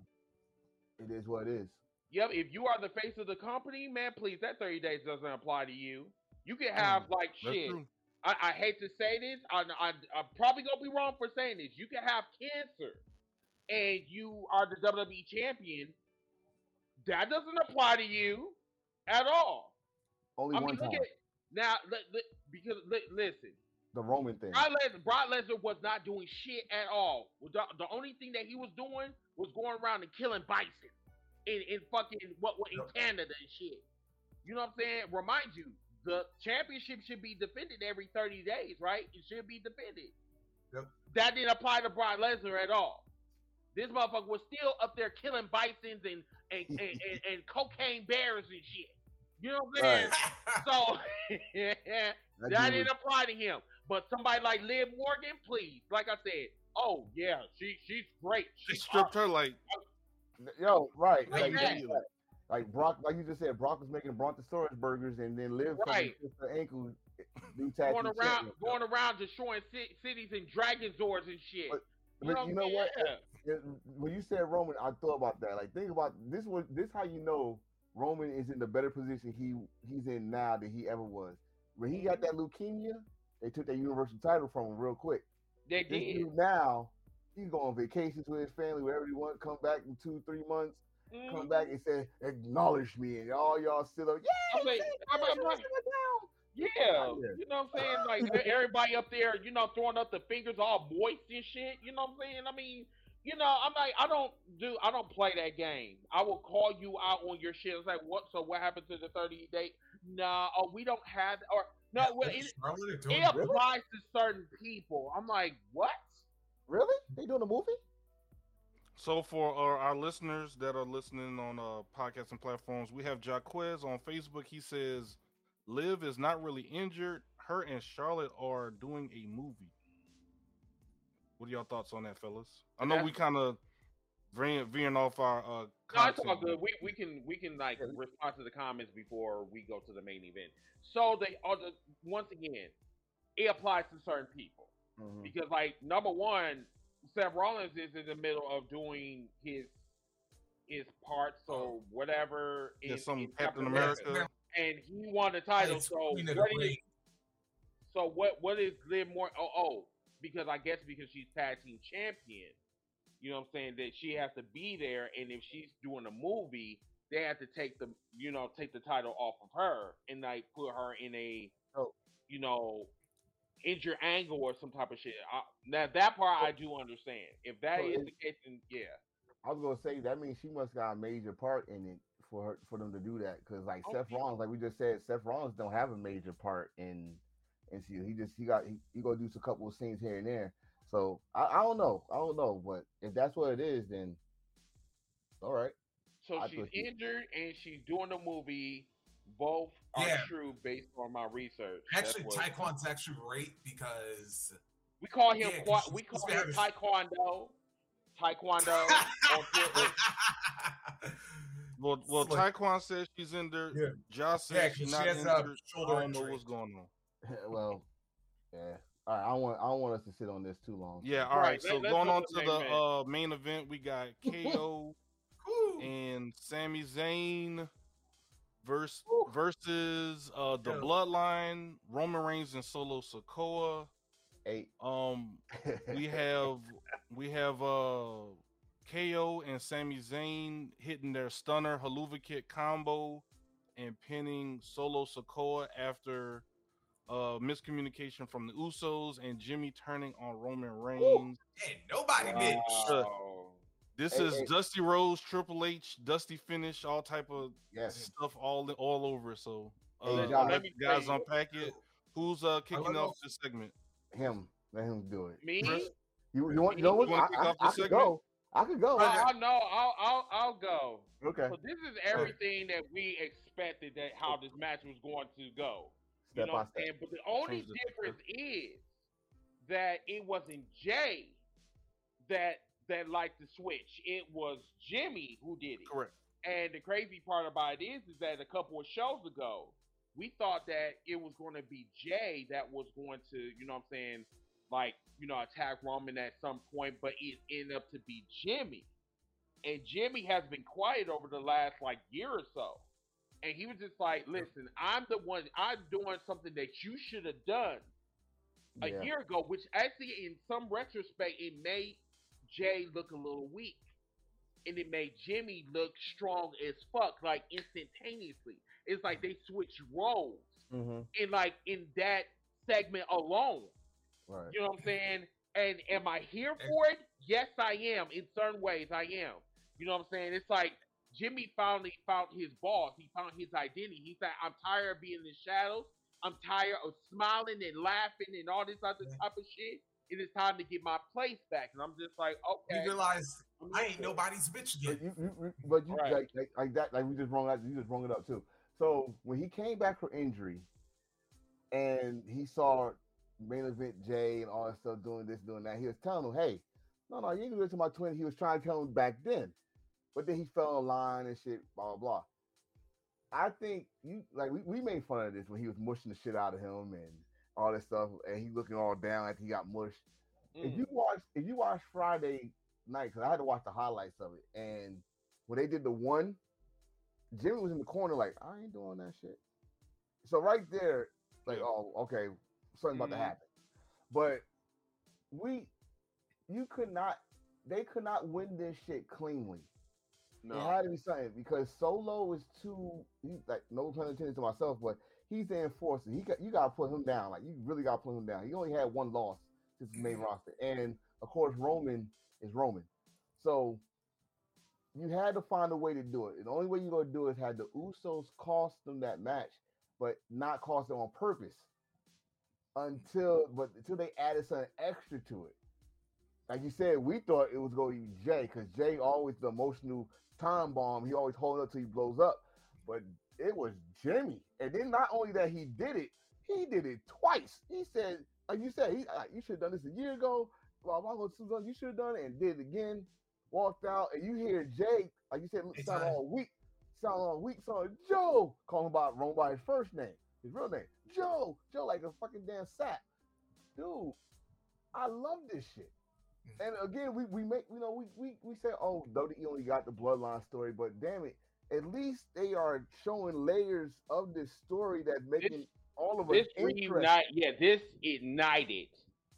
it is what it is. Yep. If you are the face of the company, man, please, that 30 days doesn't apply to you. You can mm, have like shit. I, I hate to say this. I, I, I'm probably gonna be wrong for saying this. You can have cancer, and you are the WWE champion. That doesn't apply to you at all. Only I one mean, time. look at now. Li, li, because li, listen, the Roman thing. Brock Lesnar, Brock Lesnar was not doing shit at all. The, the only thing that he was doing was going around and killing bison in, in fucking what, what in Canada and shit. You know what I'm saying? Remind you, the championship should be defended every 30 days, right? It should be defended. Yep. That didn't apply to Brock Lesnar at all. This motherfucker was still up there killing bisons and and, and, and, and cocaine bears and shit. You know what I'm saying? So That that didn't apply to him. But somebody like Liv Morgan, please, like I said, oh yeah, she she's great. She She's stripped her like was- Yo, right. Like Like, like, Brock, like you just said, Brock was making Brontosaurus burgers and then live Right. her ankle, uh, do tattoo going around champion. going around destroying ci- cities and dragon doors and shit. But- you know, But you know what? It- when you said Roman, I thought about that. Like, think about this. Was this how you know Roman is in the better position he he's in now than he ever was? When he got mm-hmm. that leukemia, they took that universal title from him real quick. They This did. now, he's go on vacations with his family, wherever he want. Come back in two, three months. Mhm. Come back and say, acknowledge me, and all y'all still up. yeah, I'm like, I'm- I'm like- Yeah, Yeah. you know what I'm saying? Like everybody up there, you know, throwing up the fingers all moist and shit. You know what I'm saying? I mean, you know, I'm like, I don't do, I don't play that game. I will call you out on your shit. It's like, what? So what happened to the 30 day? No, oh, we don't have, or no, well, it, Charlotte are it really? applies to certain people. I'm like, what? Really? They doing a movie? So for our, our listeners that are listening on uh, podcasting platforms, we have Jaquez on Facebook. He says, "Liv is not really injured. Her and Charlotte are doing a movie." What are y'all thoughts on that, fellas? I know we kind of veering, veering off our. Uh, No, it's all good. We we can we can like respond to the comments before we go to the main event. So they are the once again, it applies to certain people Mhm. because like number one, Seth Rollins is in the middle of doing his his part, so whatever. Yeah, in- some Captain America, America. and he won the title. It's So Queen of what the is, Ring. so what what is Liv more? Oh, oh, because I guess because she's tag team champion. You know what I'm saying? That she has to be there, and if she's doing a movie, they have to take the you know take the title off of her and like put her in a Oh. you know injured angle or some type of shit. I, now that part I do understand. If that So is the case, then yeah. I was gonna say that means she must got a major part in it for her for them to do that. Cause like Oh, Seth yeah. Rollins, like we just said, Seth Rollins don't have a major part in MCU. He just he got he, he gonna do a couple of scenes here and there. So I, I don't know, I don't know, but if that's what it is, then all right. So I she's injured and she's doing the movie. Both are Yeah. true based on my research. Actually, what- Taekwon's actually great because we call him Yeah, 'cause qua- we call supposed him Taekwondo. Taekwondo on Twitter. Well, well, Like- Taekwon says she's injured. Yeah. Josh Yeah, says 'cause she's she not has a injured. shoulder I don't know what's going on. well, yeah. All right, I want I don't want us to sit on this too long. Yeah, all Right, right. So let- going on to to the the main event. uh, main event, we got KO and Sami Zayn verse Woo. versus uh the Yeah. Bloodline, Roman Reigns and Solo Sikoa. Eight. Um, we have we have uh KO and Sami Zayn hitting their stunner Helluva kick combo and pinning Solo Sikoa after uh miscommunication from the Usos and Jimmy turning on Roman Reigns. And nobody did. Wow. This Hey, is hey. Dusty Rhodes, Triple H, Dusty Finish, all type of yes. stuff all all over. So Hey, uh, John, let let me guys you- unpack it. Who's uh kicking off this segment? Him. Let him do it. Me? Chris? You, you want you know what? You wanna I, kick I, off I this could segment? go. I could go. Okay. I, I know. I'll, I'll, I'll go. Okay. So this is everything that we expected that how this match was going to go. You know by what I'm saying? But the only Change difference is that it wasn't Jay that that liked the switch. It was Jimmy who did it. Correct. And the crazy part about it is, is that a couple of shows ago, we thought that it was going to be Jay that was going to, you know what I'm saying, like, you know, attack Roman at some point, but it ended up to be Jimmy. And Jimmy has been quiet over the last like year or so. And he was just like, listen, I'm the one, I'm doing something that you should have done a Yeah. year ago, which actually, in some retrospect, it made Jay look a little weak, and it made Jimmy look strong as fuck, like instantaneously. It's like they switched roles Mm-hmm. in like in that segment alone. Right. You know what I'm saying? And am I here for it? Yes, I am. In certain ways, I am. You know what I'm saying? It's like Jimmy finally found his boss. He found his identity. He said, "I'm tired of being in the shadows. I'm tired of smiling and laughing and all this other type of shit. It is time to get my place back." And I'm just like, okay. You realize I'm I used ain't to nobody's bitch But yet. you, you, you but you Right. like, like like that like we just wrong you just wrong it up too. So when he came back from injury, and he saw main event Jay and all that stuff doing this doing that, he was telling him, "Hey, no, no, you ain't gonna do it to my twin." He was trying to tell him back then, but then he fell in line and shit, blah blah blah. I think you like we, we made fun of this when he was mushing the shit out of him and all this stuff, and he looking all down like he got mushed. If Mm. you watch, if you watch Friday night, because I had to watch the highlights of it, and when they did the one, Jimmy was in the corner like, I ain't doing that shit. So right there, like, oh, okay, something about to Mhm. happen. But we, you could not, they could not win this shit cleanly. No. It had to be something because Solo is too. He, like no pun intended to myself, but he's the enforcer. He got you got to put him down. Like you really got to put him down. He only had one loss since the main mm-hmm. roster, and of course Roman is Roman. So you had to find a way to do it. The only way you're gonna do it is had the Usos cost them that match, but not cost them on purpose. Until but until they added something extra to it. Like you said, we thought it was going to be Jay because Jay always the emotional time bomb. He always hold up till he blows up. But it was Jimmy. And then not only that he did it, he did it twice. He said, like you said, he like, you should have done this a year ago. Well, Marco Susan, you should have done it and did it again. Walked out, and you hear Jake, like you said, sound Anytime. all weak, sound all weak. So Joe calling about wrong by his first name, his real name, Joe, Joe, like a fucking damn sap, dude. I love this shit. Mm. And again, we we make you know we we we say oh WWE only got the bloodline story, but damn it, at least they are showing layers of this story that's making all of us This reunite, yeah, this ignited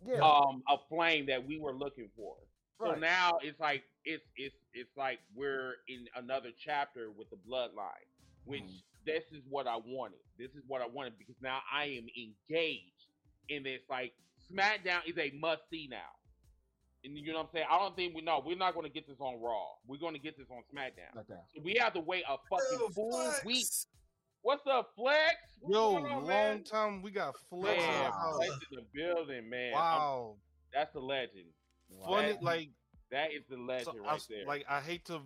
Yeah, um a flame that we were looking for. So now it's like it's it's it's like we're in another chapter with the bloodline, which Mhm. this is what I wanted. This is what I wanted because now I am engaged in this. Like SmackDown is a must see now. And you know what I'm saying? I don't think we know. We're not going to get this on Raw. We're going to get this on SmackDown. Like that. So we have to wait a fucking Yo, full week. What's up, Flex? What's Yo, on, long man? time we got Flex in the Man, house. Flex in the building, man. I'm- Wow, that's the legend. funny That- like That is the legend so right s- there. like I hate to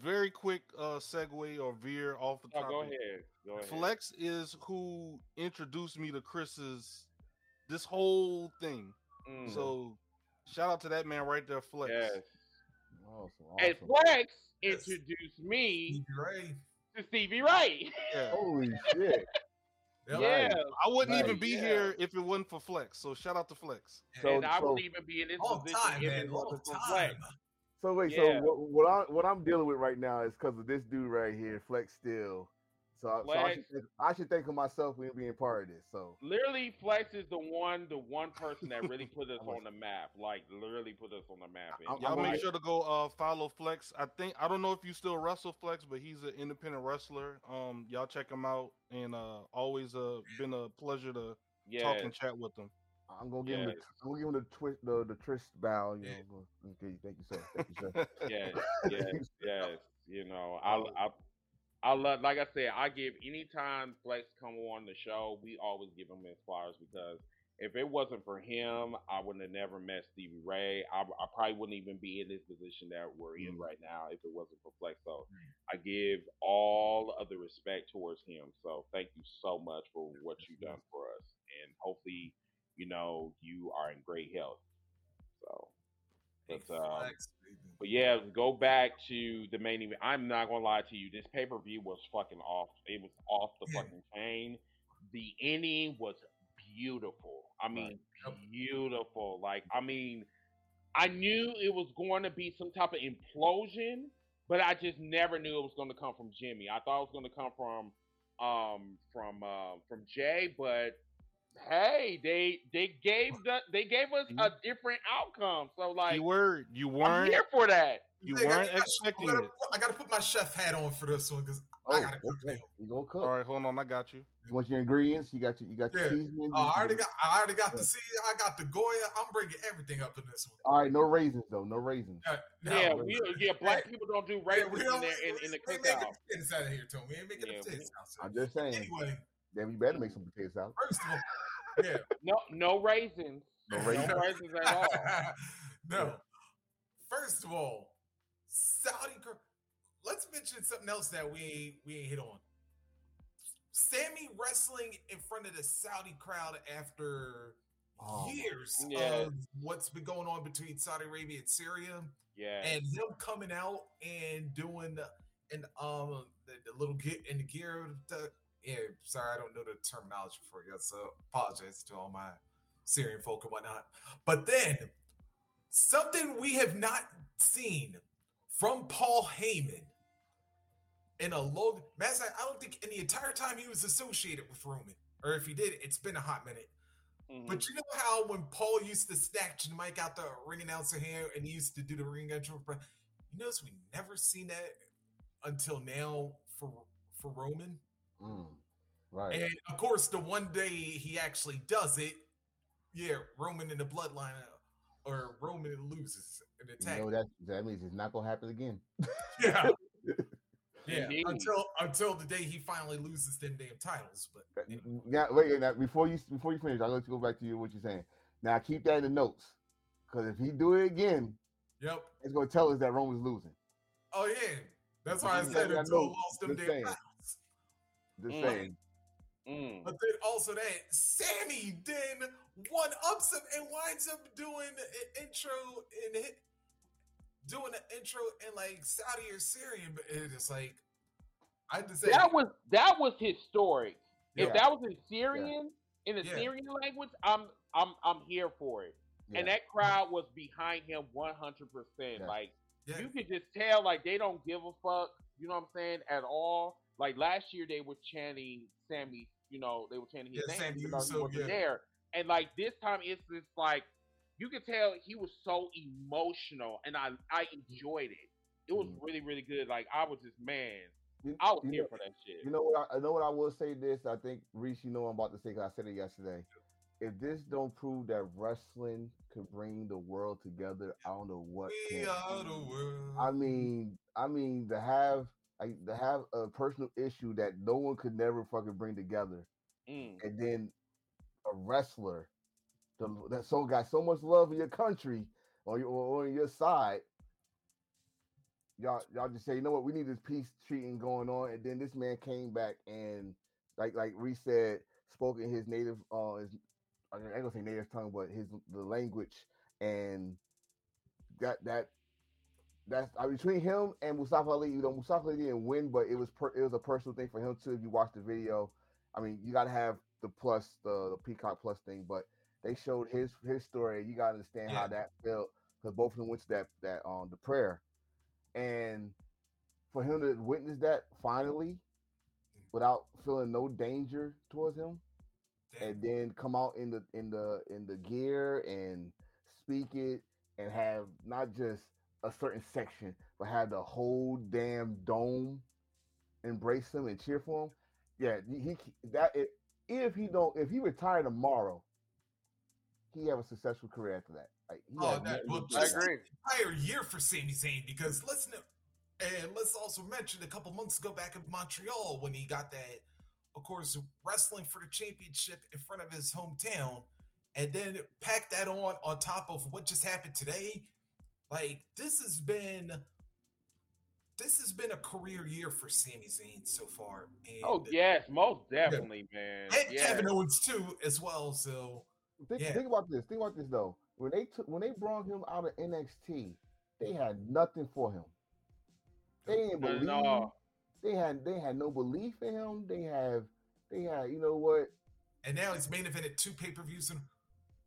very quick uh segue or veer off the oh, topic. go ahead. Go ahead. Flex is who introduced me to Chris's this whole thing. Mm, So shout out to that man right there, Flex. yes. Awesome, And. Flex Yes. introduced me to Stevie Ray. Yeah. Holy shit! Yep. yeah. I wouldn't even be yeah. here if it wasn't for Flex. So shout out to Flex. So- and I so- wouldn't even be in this Long position time, if man. it wasn't for time. Flex. So wait, Yeah. so what, what I what I'm dealing with right now is because of this dude right here, Flex Steel. So, so I, should think, I should think of myself when being part of this. So Literally, Flex is the one, the one person that really put us on the map. Like literally put us on the map. I'm- And Y'all I'm make like- sure to go uh, follow Flex. I think I don't know if you still wrestle Flex, but he's an independent wrestler. Um, y'all check him out, and uh, always uh been a pleasure to yeah, talk and chat with him. I'm gonna give him the I'm gonna give him the twist the the twist bow. You Yeah. know, okay, thank you, sir. Thank you, sir. yes, yes, yes. You know, I, I, I love. Like I said, I give anytime Flex come on the show, we always give him his flowers because if it wasn't for him, I wouldn't have never met Stevie Ray. I, I probably wouldn't even be in this position that we're in Mhm. right now if it wasn't for Flex. So I give all of the respect towards him. So thank you so much for what you've done for us, and hopefully, you know, you are in great health. So. But, um, Flex, baby. But yeah, go back to the main event. I'm not gonna lie to you. This pay per view was fucking off. It was off the Yeah. fucking chain. The ending was beautiful. I mean, Yep. beautiful. Like, I mean, I knew it was going to be some type of implosion, but I just never knew it was going to come from Jimmy. I thought it was going to come from, um, from, uh, from Jay. But hey, they they gave the they gave us a different outcome. So like, you were you weren't here for that. you Hey, weren't gotta- expecting I gotta, it. I gotta put my chef hat on for this one because Oh, I gotta cook okay. now. You gonna cook? All right, hold on, I got you. You want your ingredients? You got your you got your Yeah. seasoning. Oh, I already got, I already got Yeah. the seed. I got the Goya. I'm bringing everything up in this one. All right, no raisins though. No raisins. Uh, no, yeah, we- we yeah, black people don't do raisins we in don't- there in, in the we ain't making cookout. potatoes out of here, Tom. We ain't making Yeah, the potatoes out. I'm just saying. Anyway, Then we better make some potato salad. first of all, yeah, No, no raisins. No No raisins. raisins at all. no. First of all, Saudi. Let's mention something else that we we ain't hit on. Sammy wrestling in front of the Saudi crowd after Oh, years Yeah. of what's been going on between Saudi Arabia and Syria, Yeah. and him coming out and doing the and um the, the little gear in the gear. The, yeah, sorry, I don't know the terminology for you, so apologize to all my Syrian folk and whatnot. But then something we have not seen from Paul Heyman in a long matter fact, I don't think in the entire time he was associated with Roman, or if he did, it's been a hot minute. Mhm. But you know how when Paul used to snatch the mic out the ring announcer here and he used to do the ring intro, but you notice we never seen that until now for for Roman. Mm, right. And of course, the one day he actually does it, yeah, Roman in the bloodline uh, or Roman loses an You attack. know that that means it's not gonna happen again. yeah. Yeah, Indeed. until until the day he finally loses them damn titles. But That- anyway. Now, wait, now, before you before you finish, I'll let you go back to you what you're saying. Now keep that in the notes, because if he do it again, yep. it's gonna tell us that Roman's losing. Oh yeah, that's why I said saying, I until lost them damn saying. titles. Just Mm. saying. Mm. But then also that Sammy then one ups him and winds up doing an intro and hit, doing an intro in like Saudi or Syrian, but it's like I had to say That was that was historic. If that was in Syrian, in the Yeah. Syrian language, I'm I'm I'm here for it. And that crowd was behind him 100. percent Yeah. Like yeah, you could just tell, like they don't give a fuck. You know what I'm saying? At all. Like last year, they were chanting Sammy. You know, they were chanting his Yeah, name Sammy even though he wasn't yeah. there. And like this time, it's just like you could tell he was so emotional, and I I enjoyed it. It was Mhm. really really good. Like I was just man, You- I was here know- for that shit. You know what? I, I know what I will say. This I think Reese, you know what I'm about to say because I said it yesterday. If this don't prove that wrestling could bring the world together, I don't know what. we can. are the world. I mean, I mean to have like to have a personal issue that no one could never fucking bring together, Mm. and then a wrestler the, that so got so much love in your country or your or on your side. Y'all, y'all just say, you know what, we need this peace treating going on, and then this man came back and, like, like Reese said, spoke in his native, uh, his, I ain't gonna say native tongue, but his the language, and got that. That's between him and Mustafa Ali. You know, Mustafa Ali didn't win, but it was per, it was a personal thing for him too. If you watch the video, I mean, you got to have the plus, the, the Peacock Plus thing, but they showed his his story. You got to understand how that felt because both of them went to that that um the prayer, and for him to witness that finally, without feeling no danger towards him, Damn. and then come out in the in the in the gear and speak it and have not just a certain section, but have the whole damn dome embrace him and cheer for him. Yeah, he, that if, if he don't if he retire tomorrow, he have a successful career after that. Like, Oh, that, well, to I do. just agree. entire year for Sami Zayn because let's know, and let's also mention a couple months ago back in Montreal when he got that, of course, wrestling for the championship in front of his hometown, and then pack that on on top of what just happened today. Like this has been, this has been a career year for Sami Zayn so far. Oh, and, Oh yes, most definitely, man. and Yes. Kevin Owens too as well. So Think, Yeah. think about this. Think about this though. When they took when they brought him out of NXT, they had nothing for him. They didn't believe. all. They had they had no belief in him. They have they had you know what? and now he's main evented two pay per views and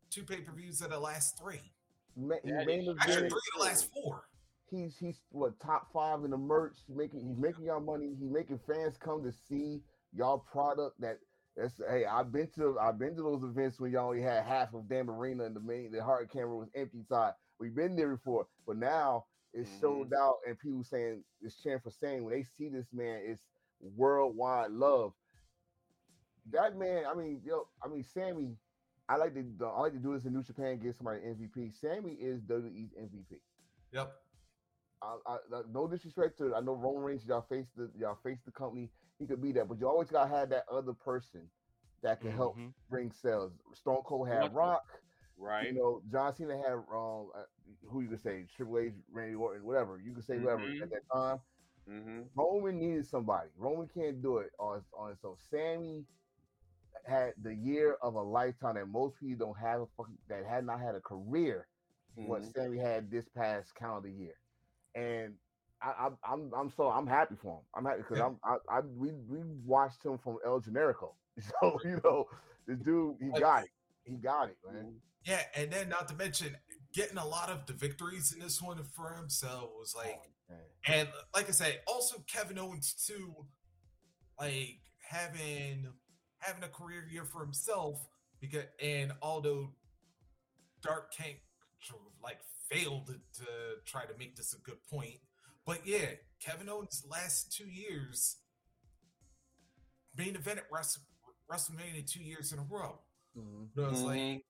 two pay per views of the last three. Ma- he main is Actually, three of the last four. He's he's what top five in the merch. He's making he's making y'all money. He's making fans come to see y'all product. That that's hey, I've been to I've been to those events when y'all only had half of damn arena and the main the hard camera was empty side. We've been there before, but now it's Mhm. sold out and people saying it's cheering for saying when they see this man, it's worldwide love. That man, I mean, yo, I mean, Sammy, I like to I like to do this in New Japan, get somebody MVP. Sammy is WWE's MVP. Yep. I, I, I- no disrespect to I know Roman Reigns, y'all face the y'all face the company. He could be that, but you always gotta have that other person that can help Mhm. bring sales. Stone Cold had What- Rock, Right. you know. John Cena had um, uh, who you could say Triple H, Randy Orton, whatever you could say, whatever Mhm. at that time. mm-hmm. Roman needed somebody. Roman can't do it on on its own. Sammy had the year of a lifetime that most people don't have a fucking that had not had a career what Mm-hmm. Sammy had this past calendar year, and I, I, I'm I'm so I'm happy for him. I'm happy because. I'm I, I we we watched him from El Generico, so you know this dude he got it, he got it, Mm-hmm. man. Yeah, and then not to mention getting a lot of the victories in this one for him. So it was like, Man. and like I said, also Kevin Owens too, like having having a career year for himself because and although Dark Tank sort like failed to try to make this a good point, but yeah, Kevin Owens' last two years main event at WrestleMania two years in a row. Mhm. You know, it's like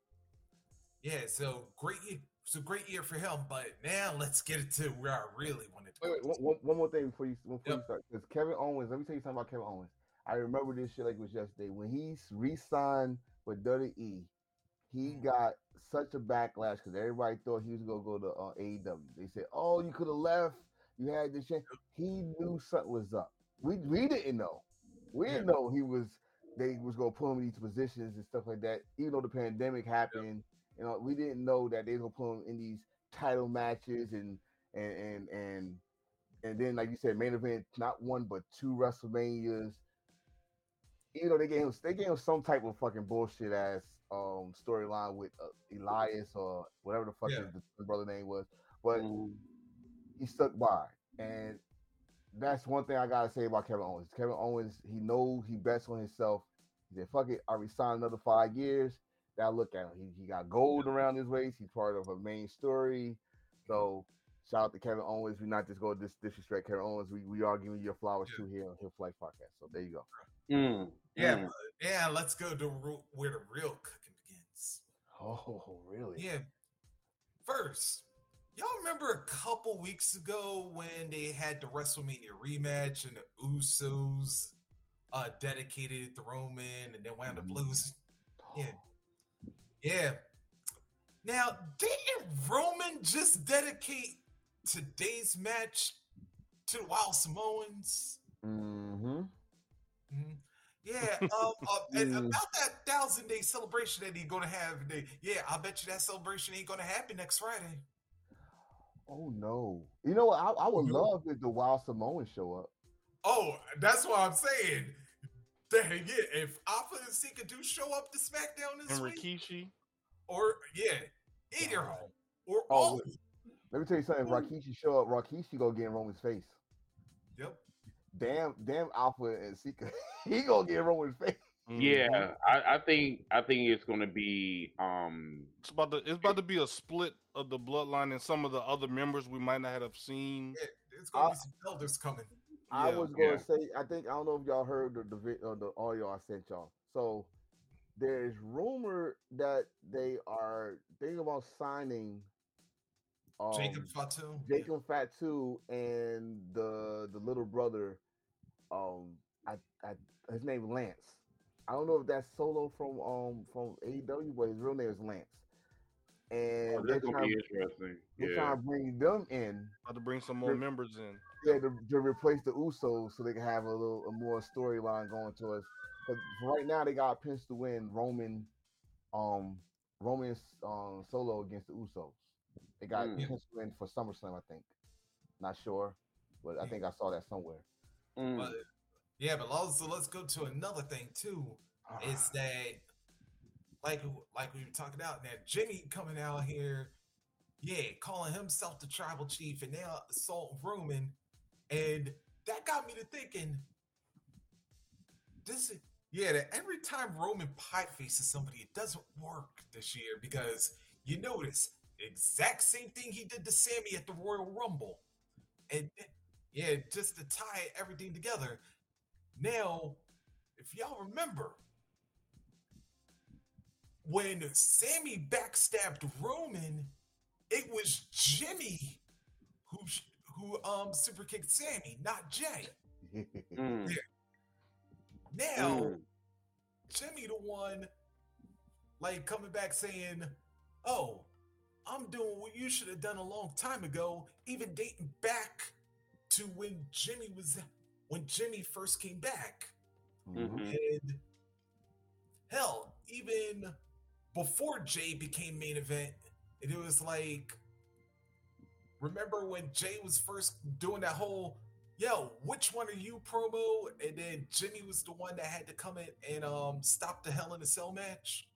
yeah, so great year, so great year for him. But now let's get it to where I really wanted to. Wait, go. wait, one, one- one more thing before you before you start, because Kevin Owens. Let me tell you something about Kevin Owens. I remember this shit like it was yesterday when he re-signed with WWE. He Mhm. got such a backlash because everybody thought he was gonna go to uh, AEW. They said, "Oh, you could have left. You had this chance." He knew something was up. We we didn't know. We didn't know he was. They was gonna put him in these positions and stuff like that. Even though the pandemic happened, you know, we didn't know that they was gonna put him in these title matches and and and and and then like you said, main event not one but two WrestleManias. You know they gave him they gave him some type of fucking bullshit ass um storyline with uh, Elias or whatever the fuck Yeah. his the brother name was, but Mhm. he stuck by, and that's one thing I gotta say about Kevin Owens. Kevin Owens, he knows he bets on himself. He said, "Fuck it, I resign another five years." Now look at him. He, he got gold around his waist. He's part of a main story. So shout out to Kevin Owens. We're not just go dis- disrespect Kevin Owens. We we are giving you your flowers Yeah. too here on Hill Flight Podcast. So there you go. Mm. Yeah, Mm. yeah. Let's go to where the real cooking begins. Oh really? Yeah. First, y'all remember a couple weeks ago when they had the WrestleMania rematch and the Usos uh dedicated to Roman and then wound up Mhm. losing? Yeah. Yeah. Now, didn't Roman just dedicate today's match to the Wild Samoans? Mm-hmm. Yeah, um, uh, and about that thousand day celebration that he's gonna have, they, yeah, I bet you that celebration ain't gonna happen next Friday. Oh no. You know what? I, I would You- love if the Wild Samoans show up. Oh, that's what I'm saying. Dang it! If Afa and Sika do show up to SmackDown this And week, Rikishi. or yeah, either Wow. or Oh, all. wait. Let me tell you something. If Rikishi show up, Rikishi go get in Roman's face. Yep. Damn, damn Afa and Sika. he gonna get Roman's face. Yeah, I, I think I think it's gonna be um It's about to it's about to be a split of the bloodline and some of the other members we might not have seen. Yeah, There's gonna I- be some elders coming. I Yeah. was gonna Yeah. say, I think I don't know if y'all heard the the, vi- uh, the audio I sent y'all. So there's rumor that they are thinking about signing um, Jacob Fatu. Jacob Fatu and the the little brother, um, I, I his name Lance. I don't know if that's solo from um from AEW, but his real name is Lance. And oh, they're that's gonna trying, be interesting. they're Yeah. trying to bring them in About to bring some more Sure. members in. yeah, to, to replace the Usos so they can have a little a more storyline going to us. Because right now they got penciled to win Roman, um, Roman um solo against the Usos. They got Mm. penciled in for SummerSlam, I think. Not sure, but I think I saw that somewhere. Mm. But yeah, but also let's go to another thing too. Is that like like we were talking about now? Jimmy coming out here, yeah, calling himself the tribal chief, and now assault Roman, and that got me to thinking. This is yeah, that every time Roman pie faces somebody, it doesn't work this year because you notice the exact same thing he did to Sammy at the Royal Rumble, and yeah, just to tie everything together. Now, if y'all remember, when Sammy backstabbed Roman, it was Jimmy who who um super kicked Sammy, not Jay. Mm. Now, Mm. Jimmy the one like coming back saying, "Oh, I'm doing what you should have done a long time ago," even dating back to when Jimmy was when Jimmy first came back. Mhm. Mhm. And hell, even before Jay became main event, and it was like, remember when Jay was first doing that whole, yo, which one are you promo? And then Jimmy was the one that had to come in and um stop the Hell in a Cell match.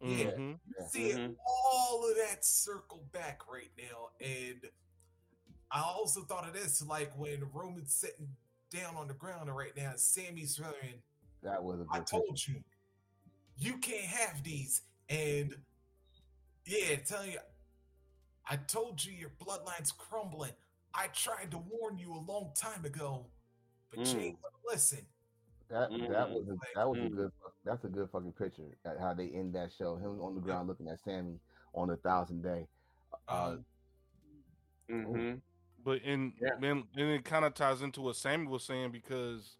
Yeah. Mhm. Yeah. See Mhm. all of that circle back right now. And I also thought of this like when Roman's sitting down on the ground right now, Sammy's saying, That was a good I pick. told you, you can't have these. And yeah, telling you, I told you your bloodline's crumbling. I tried to warn you a long time ago, but you ain't listen. That that Mm. was a, that was a Mm. good that's a good fucking picture. At how they end that show, him on the ground looking at Sammy on the thousand day. Uh, Uh, Mhm. But in Yeah. then and it kind of ties into what Sammy was saying because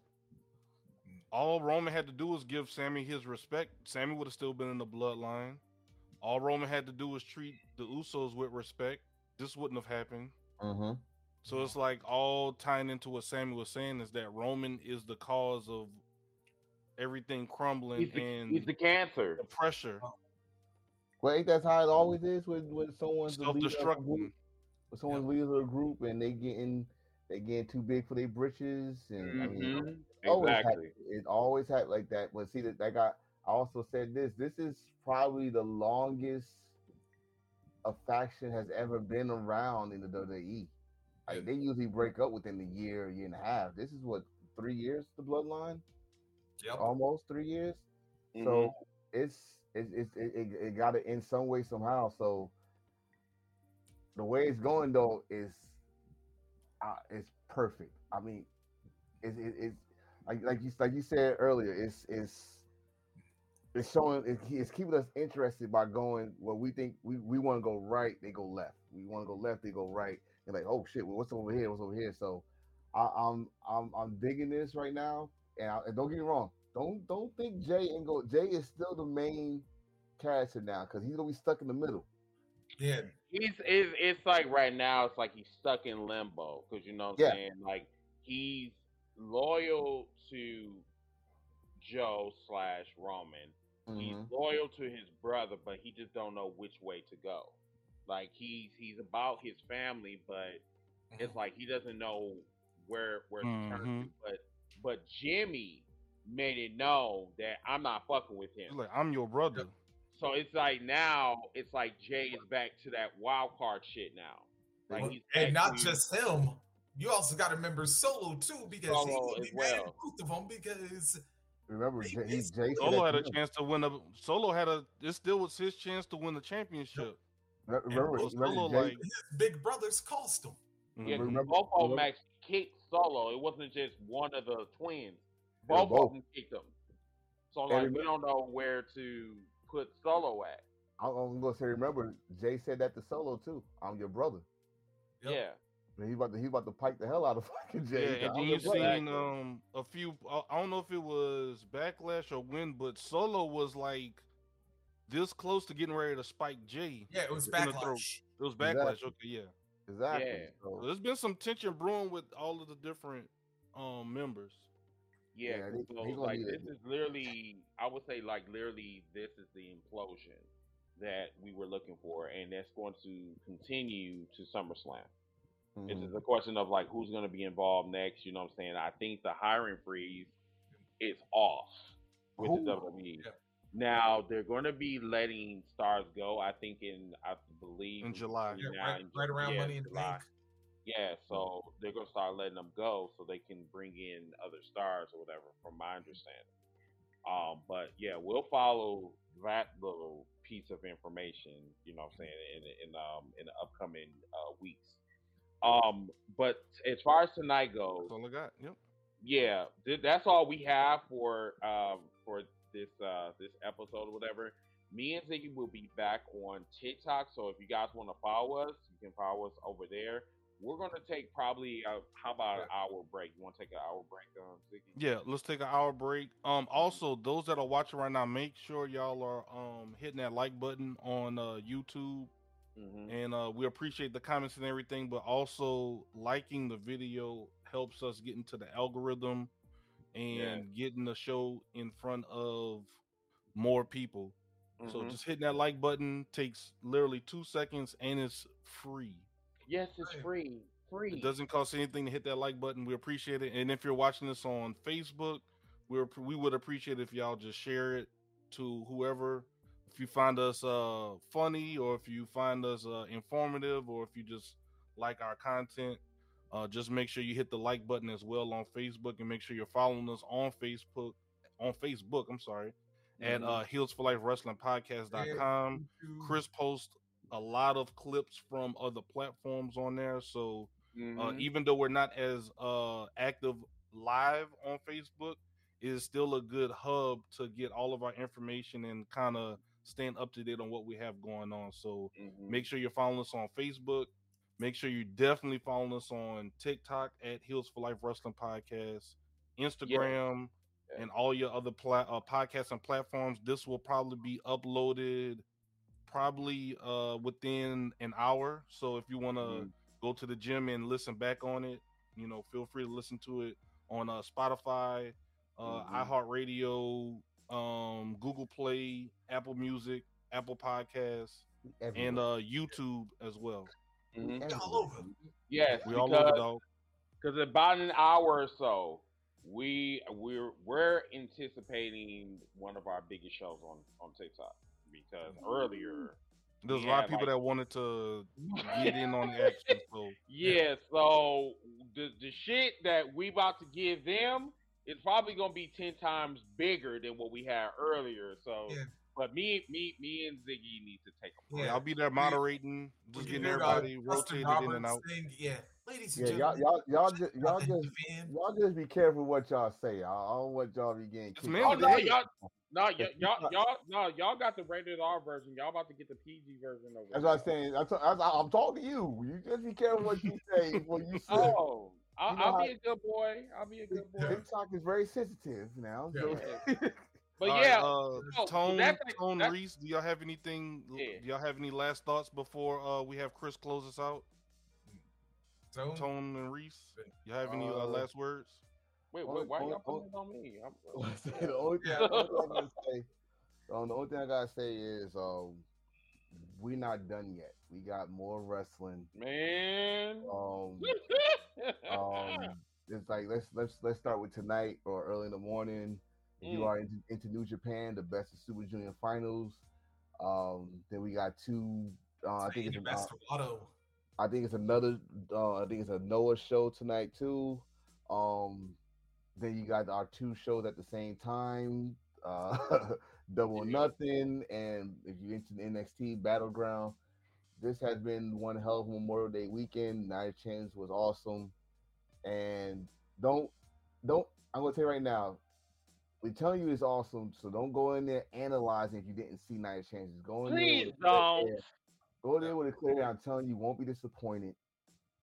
all Roman had to do was give Sammy his respect. Sammy would have still been in the bloodline. All Roman had to do was treat the Usos with respect. This wouldn't have happened. mm-hmm. So it's like all tying into what Sammy was saying is that Roman is the cause of everything crumbling He's the, and he's the cancer. the pressure, Well, ain't that how it always is when when someone's the leader of a self-destructing. when someone's leader of a group and they getting they getting too big for their britches and I mean Mhm. always Exactly. happen- it always happened like that. But see that that got I also said this. This is probably the longest a faction has ever been around in the WWE. Like they usually break up within a year, year and a half. This is what three years the bloodline, yep. almost three years. Mhm. So it's it's it's it, it, it got to in some way somehow. So the way it's going though is uh, it's perfect. I mean, it's it, it's like like you like you said earlier. It's it's it's showing it's keeping us interested by going well we think we, we want to go right they go left we want to go left they go right and like oh shit well, what's over here what's over here so I, I'm I'm I'm digging this right now and, I, and don't get me wrong don't don't think Jay and go Jay is still the main character now because he's gonna be stuck in the middle Yeah. He's it's, it's like right now it's like he's stuck in limbo because you know what I'm Yeah. saying like he's loyal to Joe slash Roman. He's Mhm. loyal to his brother, but he just don't know which way to go. Like he's he's about his family, but it's like he doesn't know where where to turn to. Mhm. But but Jimmy made it known that I'm not fucking with him. He's like, I'm your brother. So it's like now it's like Jay is back to that wild card shit now. Like Well, he's and not actually- just him, you also got to remember Solo too because Solo he's gonna as be mad at well. both of them because Remember, He- Jay, he, he's- Jay Solo had a too. chance to win a. Solo had a. It still was his chance to win the championship. Remember, remember Solo, Jay, like- his big brothers cost him. Yeah. 'cause Remember- both of remember- actually kicked Solo. It wasn't just one of the twins. Both, both. of them kicked him. So like remember- we don't know where to put Solo at. I'm, I'm gonna say, remember, Jay said that to Solo too. I'm your brother. Yep. Yeah. And he about to he about to pipe the hell out of fucking Jay. Yeah, and then you brother." seen um a few. I I don't know if it was backlash or when, but Solo was like this close to getting ready to spike Jay. Yeah, it was in the throat. backlash. It was backlash. Exactly. Okay, yeah. Exactly. Yeah. So So, there's been some tension brewing with all of the different um members. Yeah, Yeah, 'cause he- so, he like this it. is literally, I would say, like literally, this is the implosion that we were looking for, and that's going to continue to SummerSlam. It's mhm. just a question of like who's going to be involved next. You know what I'm saying? I think the hiring freeze is off with the Who- WWE. Yeah. Now they're going to be letting stars go. I think in I believe In July. Yeah, now right, in right around yeah, Money in the July. Bank. Yeah, so they're gonna start letting them go so they can bring in other stars or whatever, from my understanding. Um, but yeah, we'll follow that little piece of information, you know what I'm saying, in in um in the upcoming uh weeks. Um, but as far as tonight goes, That's all I got. Yep. yeah, th- that's all we have for um for this uh this episode or whatever. Me and Ziggy will be back on TikTok, so if you guys want to follow us, you can follow us over there. We're gonna take probably uh, how about an hour break? You want to take an hour break, um, Ziggy? Yeah, let's take an hour break. Um, also those that are watching right now, make sure y'all are um hitting that like button on uh YouTube, Mm-hmm. and uh we appreciate the comments and everything. But also liking the video helps us get into the algorithm and Yeah. getting the show in front of more people. So Mhm. just hitting that like button takes literally two seconds and it's free. yes, it's free, free. It doesn't cost anything to hit that like button. We appreciate it. And if you're watching this on Facebook, we we would appreciate if y'all just share it to whoever. If you find us uh funny, or if you find us uh, informative, or if you just like our content, uh, just make sure you hit the like button as well on Facebook, and make sure you're following us on Facebook. On Facebook, I'm sorry, at Mhm. uh, Heels for Life Wrestling Podcast.com. Chris posts a lot of clips from other platforms on there. So uh, Mhm. even though we're not as uh, active live on Facebook, it is still a good hub to get all of our information and kind of staying up to date on what we have going on. So Mhm. make sure you're following us on Facebook. Make sure you definitely following us on TikTok at Heels for Life Wrestling Podcast, Instagram, Yeah. and all your other pla- uh, podcasts and platforms. This will probably be uploaded probably uh, within an hour. So if you want to Mhm. go to the gym and listen back on it, you know, feel free to listen to it on uh, Spotify, uh, Mhm. iHeartRadio, um, Google Play, Apple Music, Apple Podcasts, and uh, YouTube as well. Mhm. We all over. Yes, We all over, because because in about an hour or so, we we're we're anticipating one of our biggest shows on on TikTok because earlier, There's a lot of people like- that wanted to get in on the action. So yeah. So the the shit that we about to give them is probably gonna be ten times bigger than what we had earlier. So. Yeah. But me, me, me, and Ziggy need to take a break. yeah, Yeah. I'll be there moderating, When just getting everybody Justin rotated in and out. saying, yeah, ladies and Yeah, y'all, gentlemen, y'all, y'all just, y'all just, y'all just be careful what y'all say. I, I don't want y'all to be getting. It's kicked mainly Oh no, y'all, no, y- you y'all, y'all, no, y'all got the rated R version. Y'all about to get the PG version over. That's there. what I'm saying. I'm, t- I'm, I'm talking to you. You just be careful what you say what you oh, say. Oh, I'll, You know I'll how- be a good boy. I'll be a good boy. TikTok is very sensitive now. so- But All right, yeah, uh, so Tone, that's like- Tone that's- Reese, do y'all have anything? Yeah. Do y'all have any last thoughts before uh, we have Chris close us out? So, Tone and Reese, you have any uh, Uh, last words? wait, wait, why only- y'all putting on me? I'm, the only thing, the only thing I gotta say, um, the only thing I gotta say is, um, we not done yet. We got more wrestling. man. Um, um, it's like let's let's let's start with tonight or early in the morning. If you Mm. are into, into New Japan, the best of Super Junior finals. Um, then we got two. Uh, I think it's best uh, Auto. I think it's another. Uh, I think it's a Noah show tonight too. Um, then you got our two shows at the same time. Uh, Double Nothing, and if you into the NXT Battleground, this has been one hell of a Memorial Day weekend. Nia Chance was awesome, and don't don't. I'm gonna tell you right now, we're telling you it's awesome, so don't go in there analyzing if you didn't see Nia Chance. Just go in Please there. don't. clear air. Go there with a clear. air. I'm telling you, you won't be disappointed.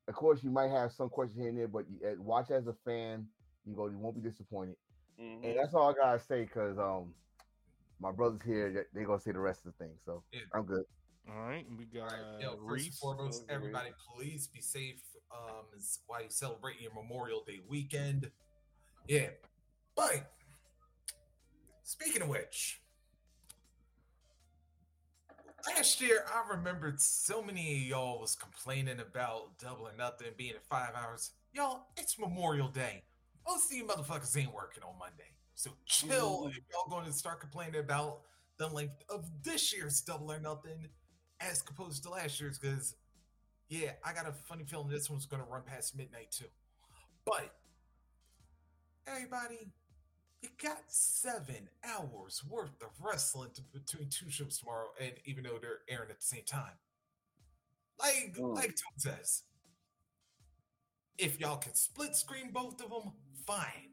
Of course, you might have some questions here and there, but you, uh, watch as a fan. You go, you won't be disappointed. Mhm. And that's all I gotta say because um, my brothers here, they- they gonna say the rest of the thing. So Yeah. I'm good. All right, we got All right, yo, first and foremost, everybody, please be safe. Um, while you celebrate your Memorial Day weekend. Yeah, but speaking of which, last year I remembered so many of y'all was complaining about double or nothing being at five hours. Y'all, it's Memorial Day. Most of you motherfuckers ain't working on Monday, so chill. If y'all going to start complaining about the length of this year's double or nothing as opposed to last year's because yeah i got a funny feeling this one's going to run past midnight too but everybody you got seven hours worth of wrestling to, between two shows tomorrow and even though they're airing at the same time like Mm. like Tom says if y'all can split screen both of them fine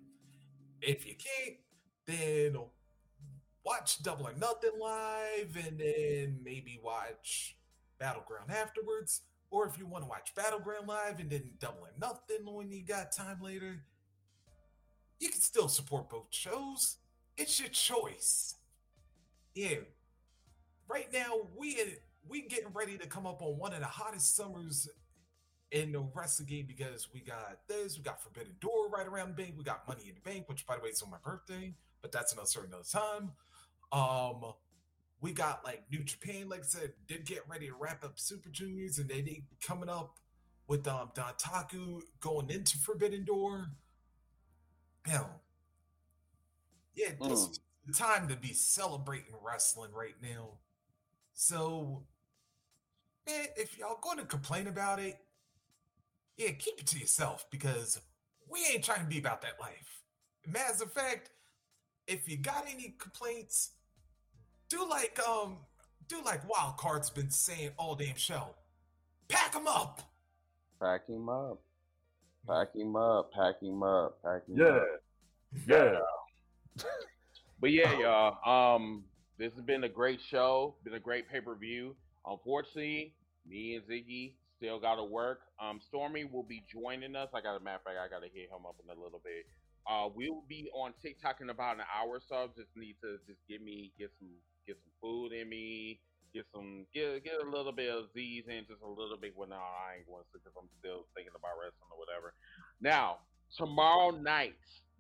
if you can't then watch Double or Nothing live and then maybe watch Battleground afterwards. Or if you want to watch Battleground live and then Double or Nothing when you got time later, you can still support both shows. It's your choice. Yeah. Right now, we we getting ready to come up on one of the hottest summers in the wrestling game because we got this, we got Forbidden Door right around the bank, we got Money in the Bank, which by the way is on my birthday, but that's another story another time. Um, we got like New Japan, like I said, did get ready to wrap up Super Juniors, and they they coming up with um Dontaku going into Forbidden Door. Hell, yeah, this Mm. is the time to be celebrating wrestling right now. So, man, if y'all going to complain about it, yeah, keep it to yourself because we ain't trying to be about that life. Matter of fact, if you got any complaints, do like um, do like Wild Card's been saying all damn show. Pack them up. Pack him up. Pack him up. Pack him up. Pack him Yeah. up. Yeah. Yeah. But yeah, y'all. Um, this has been a great show. Been a great pay per view. Unfortunately, me and Ziggy still got to work. Um, Stormy will be joining us. I got a matter of fact, I got to hit him up in a little bit. Uh, we'll be on TikTok in about an hour or so. Just need to just get me get some get some food in me. Get some get get a little bit of Z's in, just a little bit. Well, no, I ain't going to because I'm still thinking about wrestling or whatever. Now tomorrow night,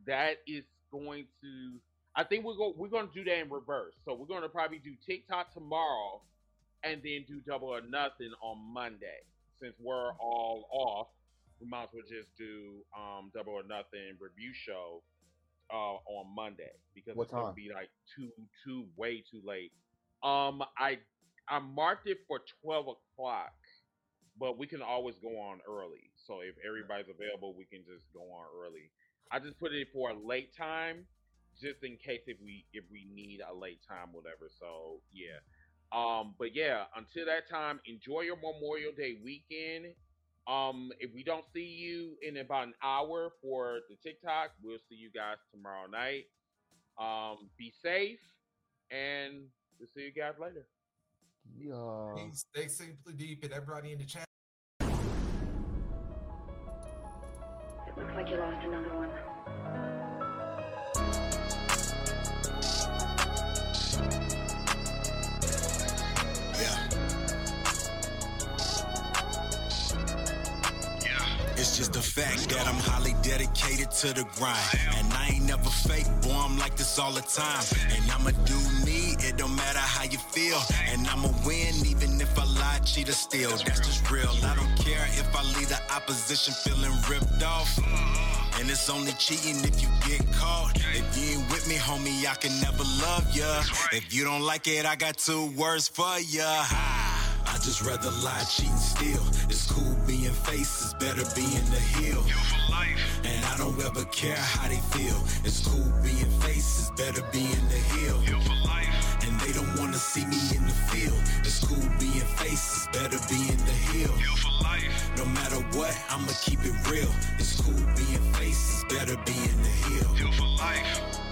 that is going to. I think we're going we're going to do that in reverse. So we're going to probably do TikTok tomorrow, and then do Double or Nothing on Monday. Since we're all off, we might as well just do um, Double or Nothing review show uh, on Monday because What it's going to be like too too way too late. Um, I I marked it for twelve o'clock, but we can always go on early. So if everybody's available, we can just go on early. I just put it for a late time, just in case if we if we need a late time, whatever. So yeah. Um, but yeah, until that time, enjoy your Memorial Day weekend. Um, if we don't see you in about an hour for the TikTok, we'll see you guys tomorrow night. Um, be safe, and we'll see you guys later. Yeah. Please stay simply deep and everybody in the chat. It looks like you lost another one. Yeah. Yeah. It's just the fact that I'm highly dedicated to the grind. And I ain't never fake, boy, I'm like this all the time. And I'ma do you feel. And I'ma win even if I lie, cheat, or steal. That's just real. I don't care if I leave the opposition feeling ripped off. And it's only cheating if you get caught. If you ain't with me, homie, I can never love ya. If you don't like it, I got two words for ya. I just rather lie, cheat, and steal. It's cool being faces, better being the heel. And I don't ever care how they feel. It's cool being faces, better being the heel and they don't wanna see me in the field. The school being faces, better be in the hill. Hill for life. No matter what, I'ma keep it real. The school being faces, better be in the hill. Hill for life.